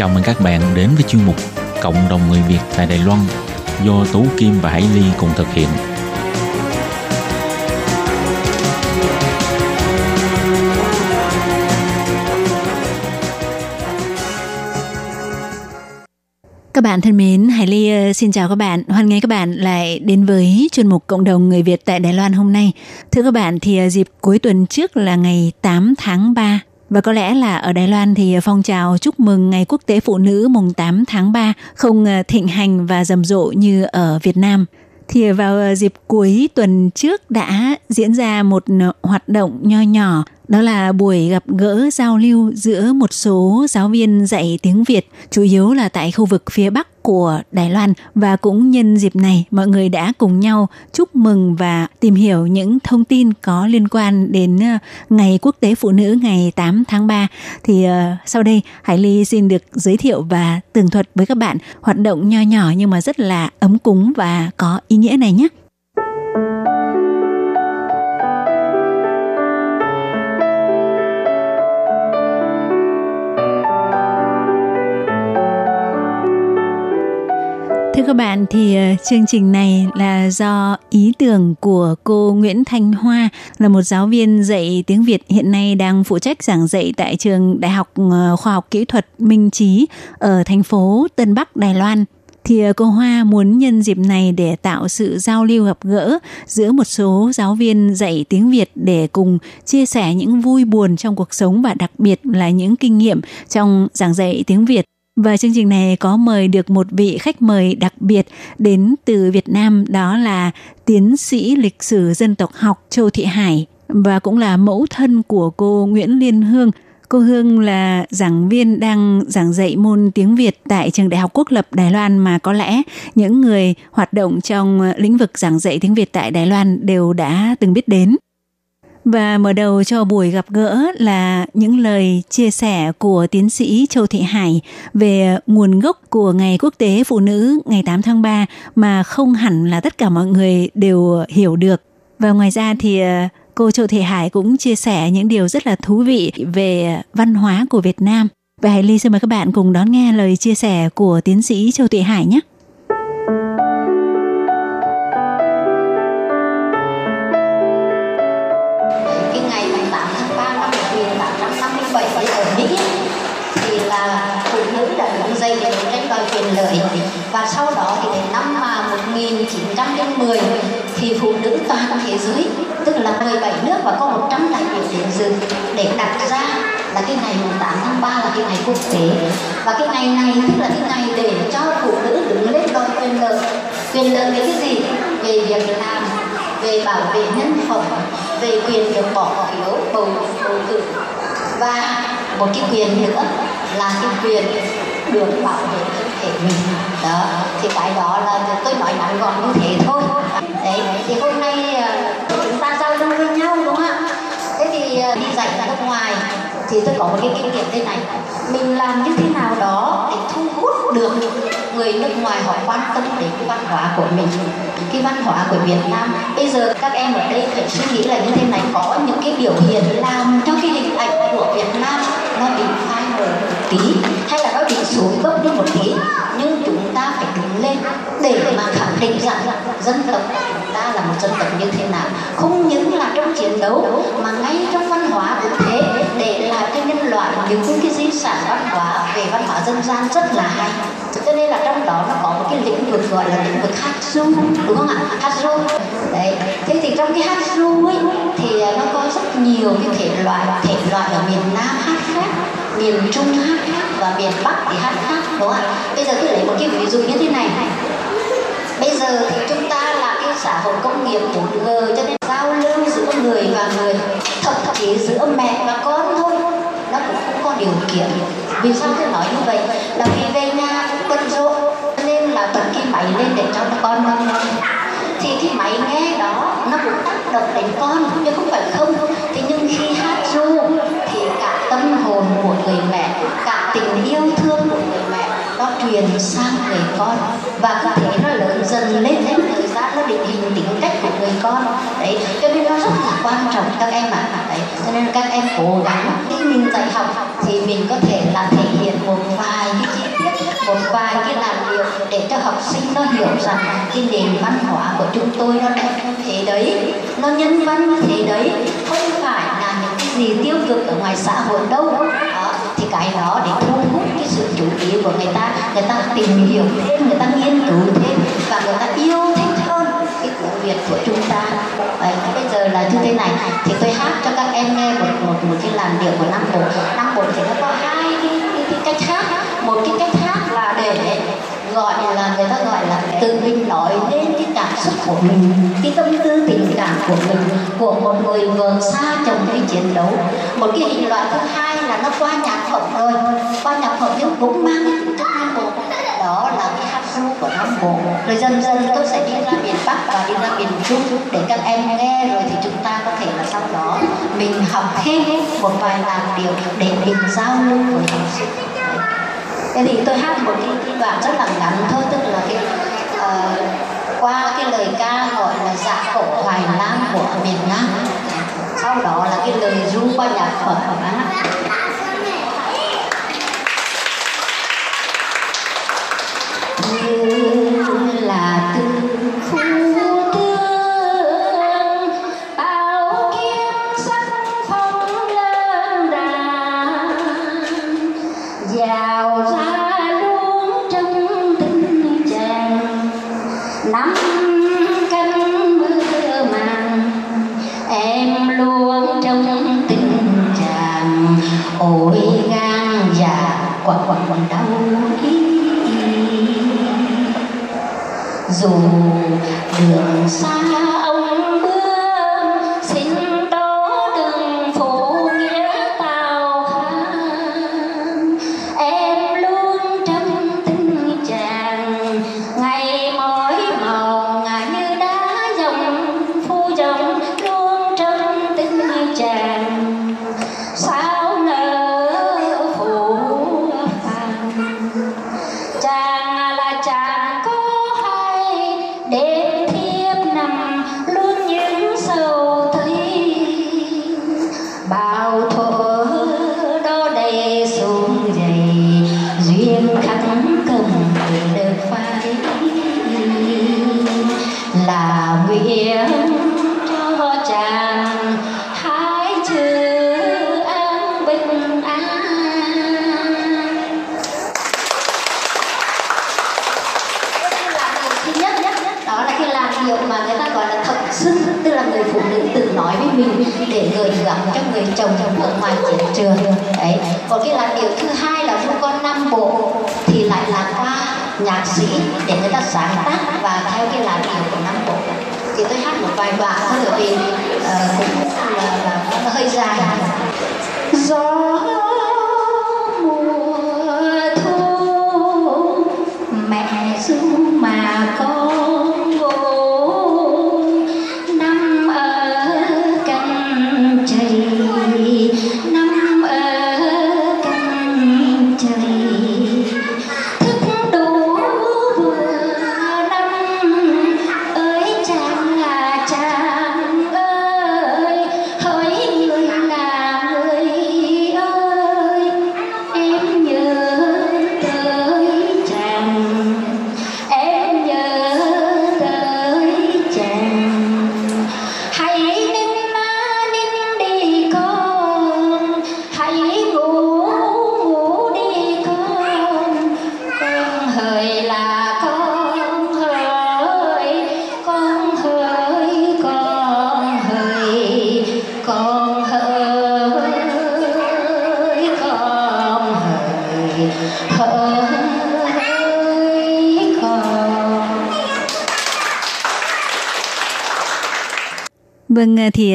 Chào mừng các bạn đến với chuyên mục Cộng đồng người Việt tại Đài Loan do Tú Kim và Hải Ly cùng thực hiện. Các bạn thân mến, Hải Ly ờ, xin chào các bạn. Hoan nghênh các bạn lại đến với chuyên mục Cộng đồng người Việt tại Đài Loan hôm nay. Thưa các bạn, thì ờ, dịp cuối tuần trước là ngày 8 tháng 3 và có lẽ là ở Đài Loan thì phong trào chúc mừng Ngày Quốc tế Phụ nữ mùng 8 tháng 3 không ờ, thịnh hành và rầm rộ như ở Việt Nam. Thì vào ờ, dịp cuối tuần trước đã diễn ra một ờ, hoạt động nho nhỏ đó là buổi gặp gỡ giao lưu giữa một số giáo viên dạy tiếng Việt, chủ yếu là tại khu vực phía Bắc của Đài Loan và cũng nhân dịp này mọi người đã cùng nhau chúc mừng và tìm hiểu những thông tin có liên quan đến ờ, Ngày Quốc tế Phụ nữ ngày 8 tháng 3. Thì uh, sau đây Hải Ly xin được giới thiệu và tường thuật với các bạn hoạt động nho nhỏ nhưng mà rất là ấm cúng và có ý nghĩa này nhé. Thưa các bạn thì ờ, chương trình này là do ý tưởng của cô Nguyễn Thanh Hoa là một giáo viên dạy tiếng Việt hiện nay đang phụ trách giảng dạy tại trường Đại học ờ, Khoa học Kỹ thuật Minh Trí ở thành phố Tân Bắc, Đài Loan. Thì ờ, cô Hoa muốn nhân dịp này để tạo sự giao lưu gặp gỡ giữa một số giáo viên dạy tiếng Việt để cùng chia sẻ những vui buồn trong cuộc sống và đặc biệt là những kinh nghiệm trong giảng dạy tiếng Việt. Và chương trình này có mời được một vị khách mời đặc biệt đến từ Việt Nam, đó là tiến sĩ lịch sử dân tộc học Châu Thị Hải và cũng là mẫu thân của cô Nguyễn Liên Hương. Cô Hương là giảng viên đang giảng dạy môn tiếng Việt tại trường Đại học Quốc lập Đài Loan mà có lẽ những người hoạt động trong lĩnh vực giảng dạy tiếng Việt tại Đài Loan đều đã từng biết đến. Và mở đầu cho buổi gặp gỡ là những lời chia sẻ của tiến sĩ Châu Thị Hải về nguồn gốc của Ngày Quốc tế Phụ nữ ngày 8 tháng 3 mà không hẳn là tất cả mọi người đều hiểu được. Và ngoài ra thì ờ, cô Châu Thị Hải cũng chia sẻ những điều rất là thú vị về văn hóa của Việt Nam. Và Hải Ly xin mời các bạn cùng đón nghe lời chia sẻ của tiến sĩ Châu Thị Hải nhé. Quyền lợi và sau đó thì đến năm à, 1910 thì phụ nữ toàn thế giới, tức là 17 nước và có 100 đại biểu đến dự để đặt ra là cái ngày 8 tháng 3 là cái ngày quốc tế. Và cái ngày này tức là cái ngày để cho phụ nữ đứng lên đòi quyền lợi. Quyền lợi về cái gì? Về việc làm, về bảo vệ nhân phẩm, về quyền được bỏ phiếu, bầu bầu cử. Và một cái quyền nữa là cái quyền được bảo vệ thân mình đó, thì cái đó là tôi nói ngắn gọn như thế thôi. Đấy, thì hôm nay ờ, chúng ta giao lưu với nhau, đúng không ạ? Thế thì ờ, đi dạy ra nước ngoài, thì tôi có một cái kinh nghiệm thế này. Mình làm như thế nào đó để thu hút được người nước ngoài họ quan tâm đến cái văn hóa của mình, cái văn hóa của Việt Nam. Bây giờ các em ở đây phải suy nghĩ là như thế này, có những cái biểu hiện làm cho cái hình ảnh của Việt Nam nó bị phai tí, hay là nó bị xuống dốc đi một tí. Nhưng chúng ta phải đứng lên để mà khẳng định rằng dân tộc của chúng ta là một dân tộc như thế nào. Không những là trong chiến đấu, mà ngay trong văn hóa cũng thế. Để lại cho nhân loại những cái di sản văn hóa về văn hóa dân gian rất là hay. Cho nên là trong đó nó có một cái lĩnh vực gọi là lĩnh vực hát ru đúng không ạ? Hát ru đấy. Thế thì trong cái hát ru ấy, thì nó có rất nhiều cái thể loại thể loại ở miền nam hát khác miền trung hát khác và miền bắc thì hát khác đúng không ạ? Bây giờ tôi lấy một cái ví dụ như thế này. Bây giờ thì chúng ta là cái xã hội công nghiệp 4G cho nên giao lưu giữa người và người, thậm chí giữa mẹ và con thôi, nó cũng không có điều kiện. Vì sao tôi nói như vậy? Là vì về nhà cũng bận rộn nên là bật cái máy lên để cho con nghe. thì cái máy nghe đó nó cũng tác động đến con, chứ không phải không. Tình yêu thương của người mẹ nó truyền sang người con và cứ thế nó lớn dần lên theo thời gian nó định hình tính cách của người con. Đấy, cho nên nó rất là quan trọng các em ạ. Đấy, cho nên các em cố gắng khi mình dạy học thì mình có thể là thể hiện một vài cái chi tiết, một vài cái làn điệu để cho học sinh nó hiểu rằng cái nền văn hóa của chúng tôi nó đẹp như thế đấy. Nó nhân văn như thế đấy, không phải là những cái gì tiêu cực ở ngoài xã hội đâu. đó cái đó để thu hút cái sự chú ý của người ta. Người ta tìm hiểu thêm người ta nghiên cứu thêm và người ta yêu thích hơn cái tiếng Việt của chúng ta. Đấy, bây giờ là như thế này. Thì tôi hát cho các em nghe một một một cái làn điệu của năm Bộ Năm Bộ thì nó có hai cái, cái, cái cách hát. Một cái cách hát là để gọi là người ta gọi là tự mình nói lên cái cảm xúc của mình, cái tâm tư tình cảm của mình, của một người vừa xa chồng đi chiến đấu. Một cái hình loại thứ hai là nó qua nhạc phẩm rồi qua nhạc phẩm nhưng cũng mang cái tính chất nam bộ. Đó là cái hát ru của nam bộ. Rồi dần dần tôi sẽ đi ra miền bắc và đi ra miền trung để các em nghe, rồi thì chúng ta có thể là sau đó mình học thêm một vài làn điệu để mình giao lưu với học sinh thế thì tôi hát một cái, cái đoạn rất là ngắn thôi tức là cái uh, qua cái lời ca gọi là dạ cổ hoài nam của miền nam. Sau đó là cái lời ru qua nhạc phẩm đó quặn quặn quặn đau ý dù đường xa sáng tác và theo cái làn điệu của năm bộ. Thì tôi hát một vài đoạn thôi bởi vì uh, cũng là, là nó hơi dài. Gió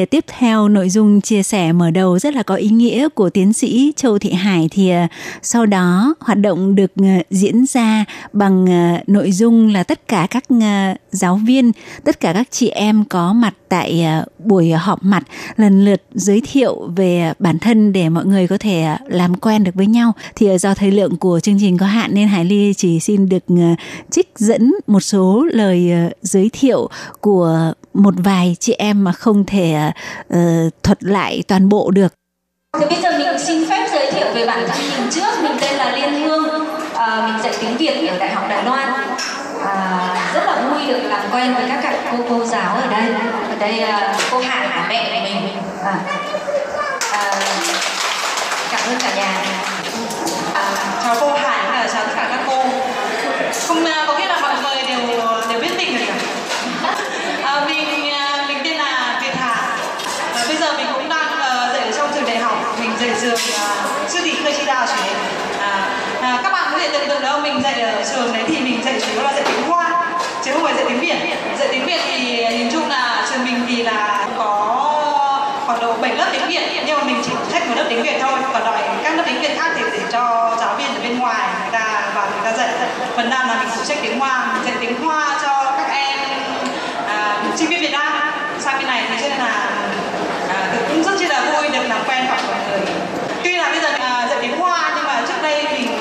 tiếp theo nội dung chia sẻ mở đầu rất là có ý nghĩa của tiến sĩ Châu Thị Hải thì à, sau đó hoạt động được à, diễn ra bằng à, nội dung là tất cả các giáo viên, tất cả các chị em có mặt tại buổi họp mặt lần lượt giới thiệu về bản thân để mọi người có thể làm quen được với nhau. Thì do thời lượng của chương trình có hạn nên Hải Ly chỉ xin được trích dẫn một số lời giới thiệu của một vài chị em mà không thể uh, thuật lại toàn bộ được. Thì bây giờ mình xin phép giới thiệu về bản thân mình trước. Mình tên là Liên Hương, à, mình dạy tiếng Việt ở Đại học Đài Loan. À, rất là vui được làm quen với các các cô cô giáo ở đây. Ở đây à, cô hà là mẹ của mình. À, à, cảm ơn cả nhà. À, chào cô Hải, chào tất cả các cô. Không có biết là mọi người đều đều biết mình rồi nhỉ? À, mình mình tên là Việt Hà và bây giờ mình cũng đang uh, dạy ở trong trường đại học mình dạy trường uh, sư thị khơi chi đào chế à, à, các bạn có thể tưởng tượng đâu mình dạy ở trường đấy thì mình dạy chủ yếu là dạy tiếng hoa chứ không phải dạy tiếng việt. Dạy tiếng việt thì nhìn chung là trường mình thì là có khoảng độ 7 lớp tiếng Việt nhưng mà mình chỉ phụ trách một lớp tiếng Việt thôi. Còn đòi các lớp tiếng Việt khác thì để cho giáo viên ở bên ngoài người ta vào người ta dạy phần nam là mình phụ trách tiếng Hoa mình dạy tiếng Hoa cho các em à, sinh viên Việt Nam sang bên này thì cho nên là à, cũng rất chi là vui được làm quen gặp mọi người tuy là bây giờ à, dạy tiếng Hoa nhưng mà trước đây mình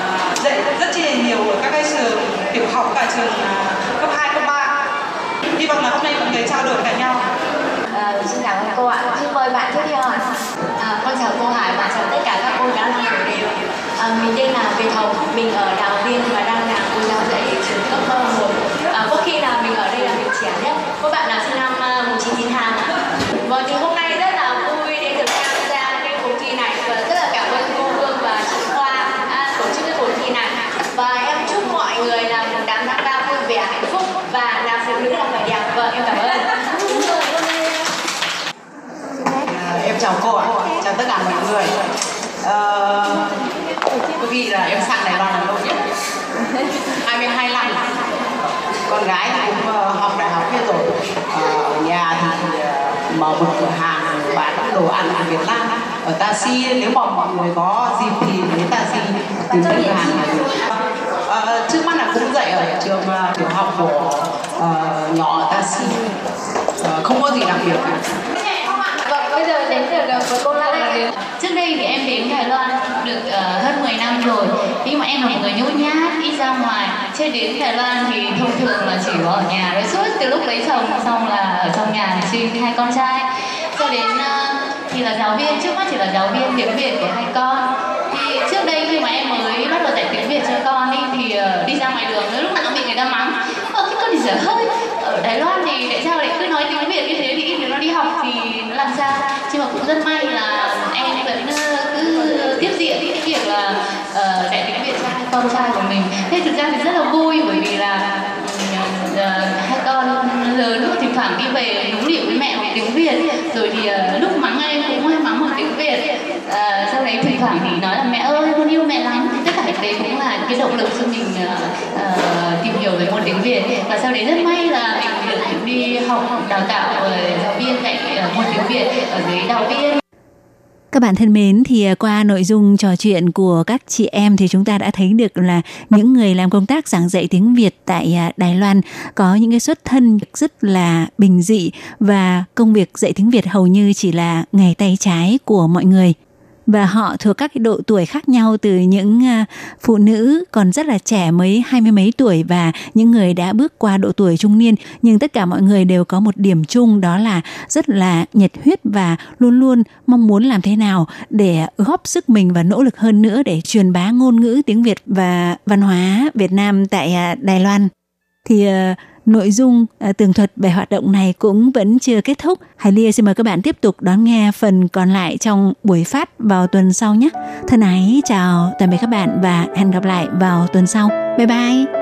à, dạy rất chi là nhiều ở các cái trường tiểu học và trường à, cấp 2, cấp 3 hy vọng là hôm nay mọi người trao đổi với nhau À, xin cảm ơn cô ạ. Xin mời bạn tiếp theo ạ. À, con chào cô Hải và chào tất cả các cô giáo đang ở đều. À, mình tên là Việt Hồng, mình ở Đào Viên và đang là cô giáo dạy trường cấp 1. À, có khi là mình ở đây là mình trẻ nhất. Các bạn là sinh năm à, 1992 ạ. Vâng, thì hôm nay rất là vui để được tham gia cái cuộc thi này và rất là cảm ơn cô Hương và chị Khoa à, tổ chức cái cuộc thi này. Và em chúc mọi người là một đám tháng ba vui vẻ, hạnh phúc và làm phụ nữ là phải đẹp. Vâng, em cảm ơn. À, em chào cô ạ, chào tất cả mọi người. Ờ, có ghi là em sang Đài Loan là lâu nhất, 22 năm. Con gái thì cũng ờ, học đại học hết rồi. Ờ, ở nhà thì ờ, mở một cửa hàng bán đồ ăn của Việt Nam ở Taxi. Nếu mà mọi người có dịp thì đến Taxi tìm cửa hàng này. Ờ, trước mắt là cũng dạy ở trường tiểu học của ờ, nhỏ ở Taxi. Ờ, không có gì đặc biệt cả. Bây giờ đến được với cô Lan Trước đây thì em đến Đài Loan được uh, hơn 10 năm rồi. Nhưng mà em là một người nhút nhát, ít ra ngoài. Chưa đến Đài Loan thì thông thường là chỉ có ở nhà rồi suốt từ lúc lấy chồng xong là ở trong nhà thì sinh hai con trai. Cho đến uh, thì là giáo viên, trước mắt chỉ là giáo viên tiếng Việt của hai con. Thì trước đây khi mà em mới bắt đầu dạy tiếng Việt cho con ý, thì uh, đi ra ngoài đường lúc nào cũng bị người ta mắng. Ờ cái con thì dở hơi. Ở Đài Loan thì tại sao lại cứ nói tiếng Việt như thế? Thì ít nó đi học thì nó làm sao? Nhưng mà cũng rất may là em vẫn ờ, cứ tiếp diễn cái việc là uh, dạy tiếng Việt cho hai con trai của mình. Thế thực ra thì rất là vui bởi vì là uh, hai con lớn thỉnh thoảng đi về đúng điệu với mẹ bằng tiếng Việt. Rồi thì uh, lúc mắng em cũng hay mắng bằng tiếng Việt. Uh, sau đấy thỉnh thoảng thì nói là mẹ ơi con yêu mẹ lắm tất đấy cũng là cái động lực cho mình uh, uh, tìm hiểu về môn tiếng Việt. Và sau đấy rất may là mình được đi học đào tạo uh, giáo viên dạy uh, môn tiếng Việt ở dưới đào viên. Các bạn thân mến, thì qua nội dung trò chuyện của các chị em thì chúng ta đã thấy được là những người làm công tác giảng dạy tiếng Việt tại à, Đài Loan có những cái xuất thân rất là bình dị và công việc dạy tiếng Việt hầu như chỉ là nghề tay trái của mọi người và họ thuộc các cái độ tuổi khác nhau từ những à, phụ nữ còn rất là trẻ mấy hai mươi mấy tuổi và những người đã bước qua độ tuổi trung niên. Nhưng tất cả mọi người đều có một điểm chung đó là rất là nhiệt huyết và luôn luôn mong muốn làm thế nào để góp sức mình và nỗ lực hơn nữa để truyền bá ngôn ngữ tiếng Việt và văn hóa Việt Nam tại à, Đài Loan. Thì uh, nội dung à, tường thuật về hoạt động này cũng vẫn chưa kết thúc. Hải Lia xin mời các bạn tiếp tục đón nghe phần còn lại trong buổi phát vào tuần sau nhé. Thân ái chào tạm biệt các bạn và hẹn gặp lại vào tuần sau. Bye bye.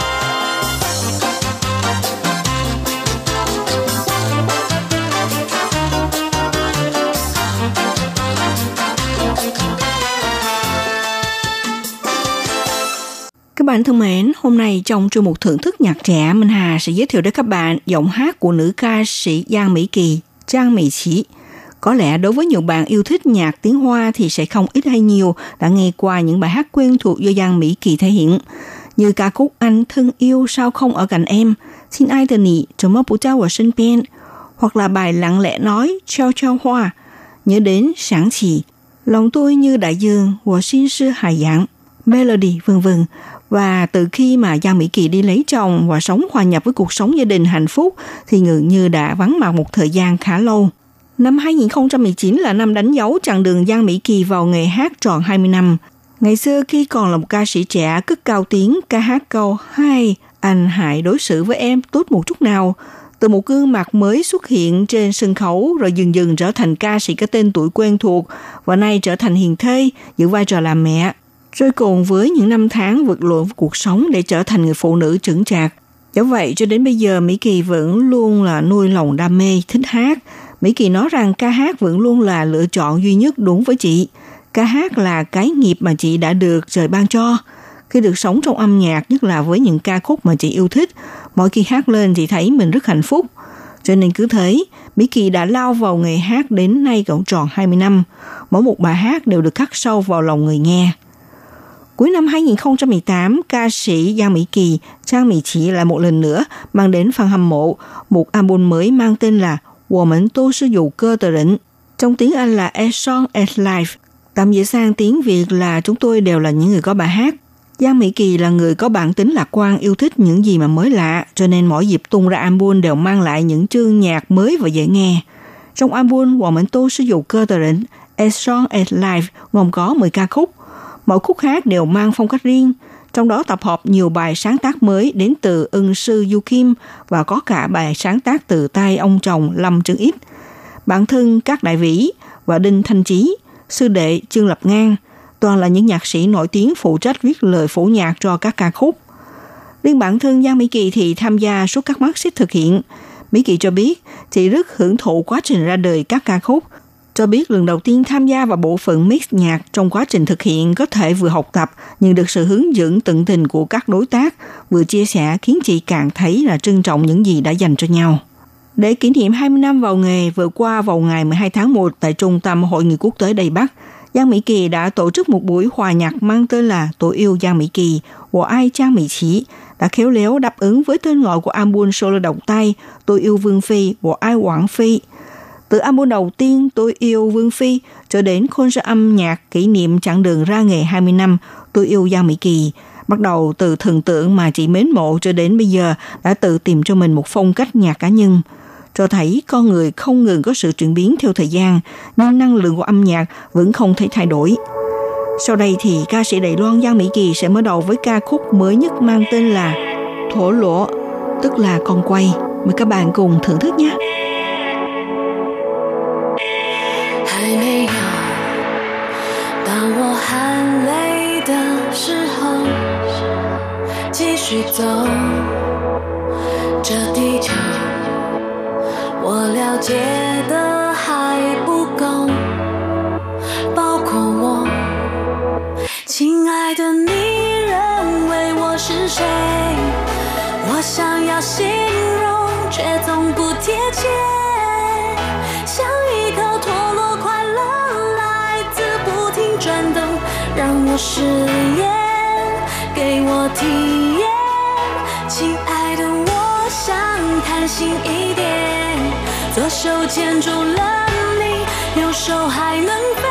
bạn thân mến, hôm nay trong chương mục thưởng thức nhạc trẻ, Minh Hà sẽ giới thiệu đến các bạn giọng hát của nữ ca sĩ Giang Mỹ Kỳ, Trang Mỹ Chỉ. Có lẽ đối với nhiều bạn yêu thích nhạc tiếng Hoa thì sẽ không ít hay nhiều đã nghe qua những bài hát quen thuộc do Giang Mỹ Kỳ thể hiện, như ca khúc Anh thân yêu sao không ở cạnh em, Xin ai từ nị, trầm mơ bố trao ở sân bên, hoặc là bài lặng lẽ nói Trao Trao Hoa, nhớ đến sáng chỉ, lòng tôi như đại dương, của xin sư hải dạng, melody vân vân và từ khi mà Giang Mỹ Kỳ đi lấy chồng và sống hòa nhập với cuộc sống gia đình hạnh phúc thì ngự như đã vắng mặt một thời gian khá lâu. Năm 2019 là năm đánh dấu chặng đường Giang Mỹ Kỳ vào nghề hát tròn 20 năm. Ngày xưa khi còn là một ca sĩ trẻ cất cao tiếng ca hát câu Hai, anh hãy đối xử với em tốt một chút nào. Từ một gương mặt mới xuất hiện trên sân khấu rồi dần dần trở thành ca sĩ có tên tuổi quen thuộc và nay trở thành hiền thê, giữ vai trò làm mẹ rồi cùng với những năm tháng vượt lộn cuộc sống để trở thành người phụ nữ trưởng trạc, Do vậy cho đến bây giờ Mỹ Kỳ vẫn luôn là nuôi lòng đam mê, thích hát. Mỹ Kỳ nói rằng ca hát vẫn luôn là lựa chọn duy nhất đúng với chị. Ca hát là cái nghiệp mà chị đã được trời ban cho. Khi được sống trong âm nhạc, nhất là với những ca khúc mà chị yêu thích, mỗi khi hát lên chị thấy mình rất hạnh phúc. Cho nên cứ thế, Mỹ Kỳ đã lao vào nghề hát đến nay cũng tròn 20 năm. Mỗi một bài hát đều được khắc sâu vào lòng người nghe. Cuối năm 2018, ca sĩ Giang Mỹ Kỳ, Trang Mỹ Chỉ lại một lần nữa mang đến phần hâm mộ một album mới mang tên là Woman Tô Sư Dụ Cơ Tờ Rỉnh, trong tiếng Anh là As Song As Life. Tạm dịch sang tiếng Việt là chúng tôi đều là những người có bài hát. Giang Mỹ Kỳ là người có bản tính lạc quan, yêu thích những gì mà mới lạ, cho nên mỗi dịp tung ra album đều mang lại những chương nhạc mới và dễ nghe. Trong album, Hoàng Mạnh Tô sử dụng cơ tờ rỉnh A Song at Life gồm có 10 ca khúc, Mỗi khúc hát đều mang phong cách riêng, trong đó tập hợp nhiều bài sáng tác mới đến từ ưng sư Du Kim và có cả bài sáng tác từ tay ông chồng Lâm Trương Ít. Bản thân các đại vĩ và Đinh Thanh Chí, sư đệ Trương Lập Ngang, toàn là những nhạc sĩ nổi tiếng phụ trách viết lời phổ nhạc cho các ca khúc. Riêng bản thân Giang Mỹ Kỳ thì tham gia suốt các mắt xích thực hiện. Mỹ Kỳ cho biết chị rất hưởng thụ quá trình ra đời các ca khúc cho biết lần đầu tiên tham gia vào bộ phận mix nhạc trong quá trình thực hiện có thể vừa học tập nhưng được sự hướng dẫn tận tình của các đối tác, vừa chia sẻ khiến chị càng thấy là trân trọng những gì đã dành cho nhau. Để kỷ niệm 20 năm vào nghề vừa qua vào ngày 12 tháng 1 tại Trung tâm Hội nghị quốc tế đài Bắc, Giang Mỹ Kỳ đã tổ chức một buổi hòa nhạc mang tên là Tôi yêu Giang Mỹ Kỳ, của ai Trang Mỹ Chí, đã khéo léo đáp ứng với tên gọi của album solo động tay Tôi yêu Vương Phi, của ai Quảng Phi – từ album đầu tiên Tôi yêu Vương Phi cho đến khôn sa âm nhạc kỷ niệm chặng đường ra nghề 20 năm Tôi yêu Giang Mỹ Kỳ. Bắt đầu từ thần tượng mà chị mến mộ cho đến bây giờ đã tự tìm cho mình một phong cách nhạc cá nhân. Cho thấy con người không ngừng có sự chuyển biến theo thời gian, nhưng năng lượng của âm nhạc vẫn không thể thay đổi. Sau đây thì ca sĩ Đài Loan Giang Mỹ Kỳ sẽ mở đầu với ca khúc mới nhất mang tên là Thổ Lỗ, tức là con quay. Mời các bạn cùng thưởng thức nhé. 还没有。当我含泪的时候，继续走。这地球，我了解的还不够，包括我。亲爱的，你认为我是谁？我想要形容，却总不贴切。我誓言，给我体验。亲爱的，我想贪心一点，左手牵住了你，右手还能飞，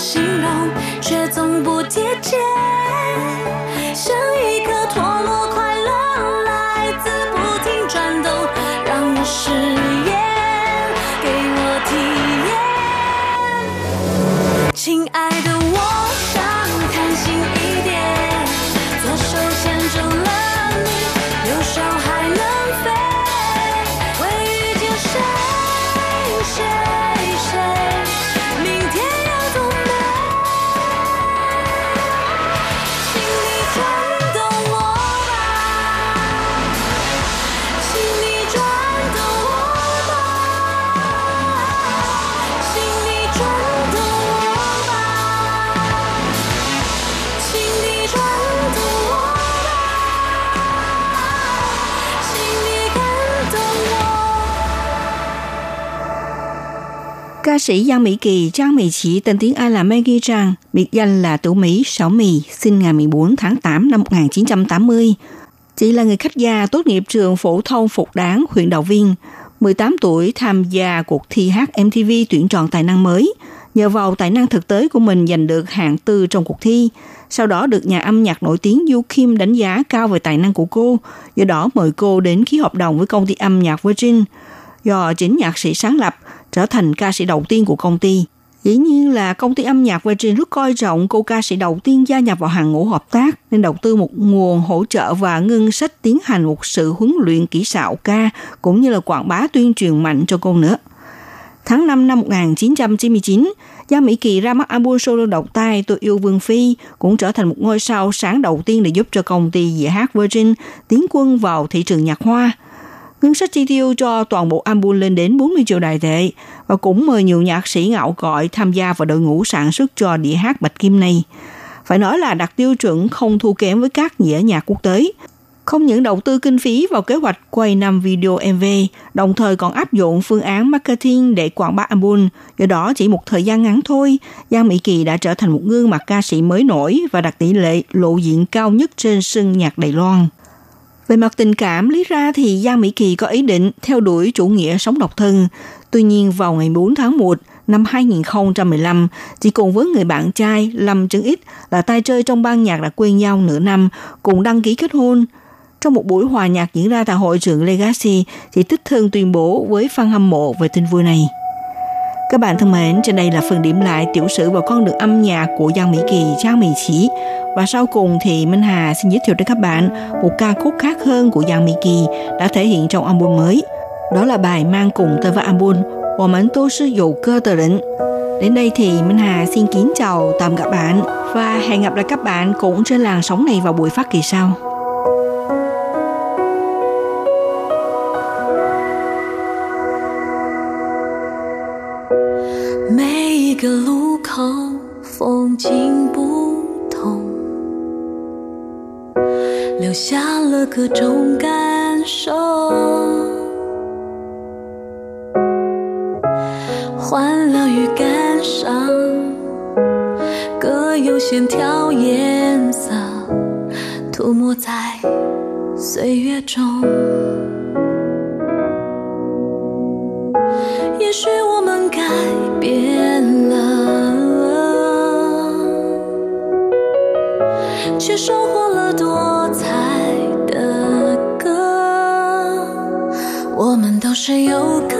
形容，却总不贴切。Ca sĩ Giang Mỹ Kỳ, Trang Mỹ Chỉ, tên tiếng Anh là Maggie Trang, biệt danh là Tử Mỹ sáu Mì, sinh ngày 14 tháng 8 năm 1980. Chị là người khách gia tốt nghiệp trường phổ thông Phục Đáng, huyện Đạo Viên. 18 tuổi tham gia cuộc thi hát MTV tuyển chọn tài năng mới. Nhờ vào tài năng thực tế của mình giành được hạng tư trong cuộc thi. Sau đó được nhà âm nhạc nổi tiếng Du Kim đánh giá cao về tài năng của cô. Do đó mời cô đến ký hợp đồng với công ty âm nhạc Virgin do chính nhạc sĩ sáng lập, trở thành ca sĩ đầu tiên của công ty. Dĩ nhiên là công ty âm nhạc Virgin rất coi trọng cô ca sĩ đầu tiên gia nhập vào hàng ngũ hợp tác nên đầu tư một nguồn hỗ trợ và ngân sách tiến hành một sự huấn luyện kỹ xạo ca cũng như là quảng bá tuyên truyền mạnh cho cô nữa. Tháng 5 năm 1999, Gia Mỹ Kỳ ra mắt album solo đầu tay Tôi yêu Vương Phi cũng trở thành một ngôi sao sáng đầu tiên để giúp cho công ty dĩa hát Virgin tiến quân vào thị trường nhạc hoa. Ngân sách chi tiêu cho toàn bộ album lên đến 40 triệu đại tệ và cũng mời nhiều nhạc sĩ ngạo cõi tham gia vào đội ngũ sản xuất cho đĩa hát Bạch Kim này. Phải nói là đặt tiêu chuẩn không thua kém với các dĩa nhạc quốc tế. Không những đầu tư kinh phí vào kế hoạch quay năm video MV, đồng thời còn áp dụng phương án marketing để quảng bá album. Do đó chỉ một thời gian ngắn thôi, Giang Mỹ Kỳ đã trở thành một gương mặt ca sĩ mới nổi và đạt tỷ lệ lộ diện cao nhất trên sân nhạc Đài Loan. Về mặt tình cảm, lý ra thì Giang Mỹ Kỳ có ý định theo đuổi chủ nghĩa sống độc thân. Tuy nhiên vào ngày 4 tháng 1 năm 2015, chị cùng với người bạn trai Lâm Trấn Ít là tay chơi trong ban nhạc đã quen nhau nửa năm, cùng đăng ký kết hôn. Trong một buổi hòa nhạc diễn ra tại hội trường Legacy, chị Tích thương tuyên bố với fan hâm mộ về tin vui này. Các bạn thân mến, trên đây là phần điểm lại tiểu sử và con đường âm nhạc của Giang Mỹ Kỳ, Giang Mỹ Chỉ. Và sau cùng thì Minh Hà xin giới thiệu đến các bạn một ca khúc khác hơn của Giang Mỹ Kỳ đã thể hiện trong album mới. Đó là bài mang cùng tên với album 我们都是有歌的人 Đến đây thì Minh Hà xin kính chào tạm các bạn và hẹn gặp lại các bạn cũng trên làn sóng này vào buổi phát kỳ sau. 每一个路口风景不 留下了各种感受。欢乐与感伤，各有线条颜色，涂抹在岁月中。也许我们改变了，却收获是有个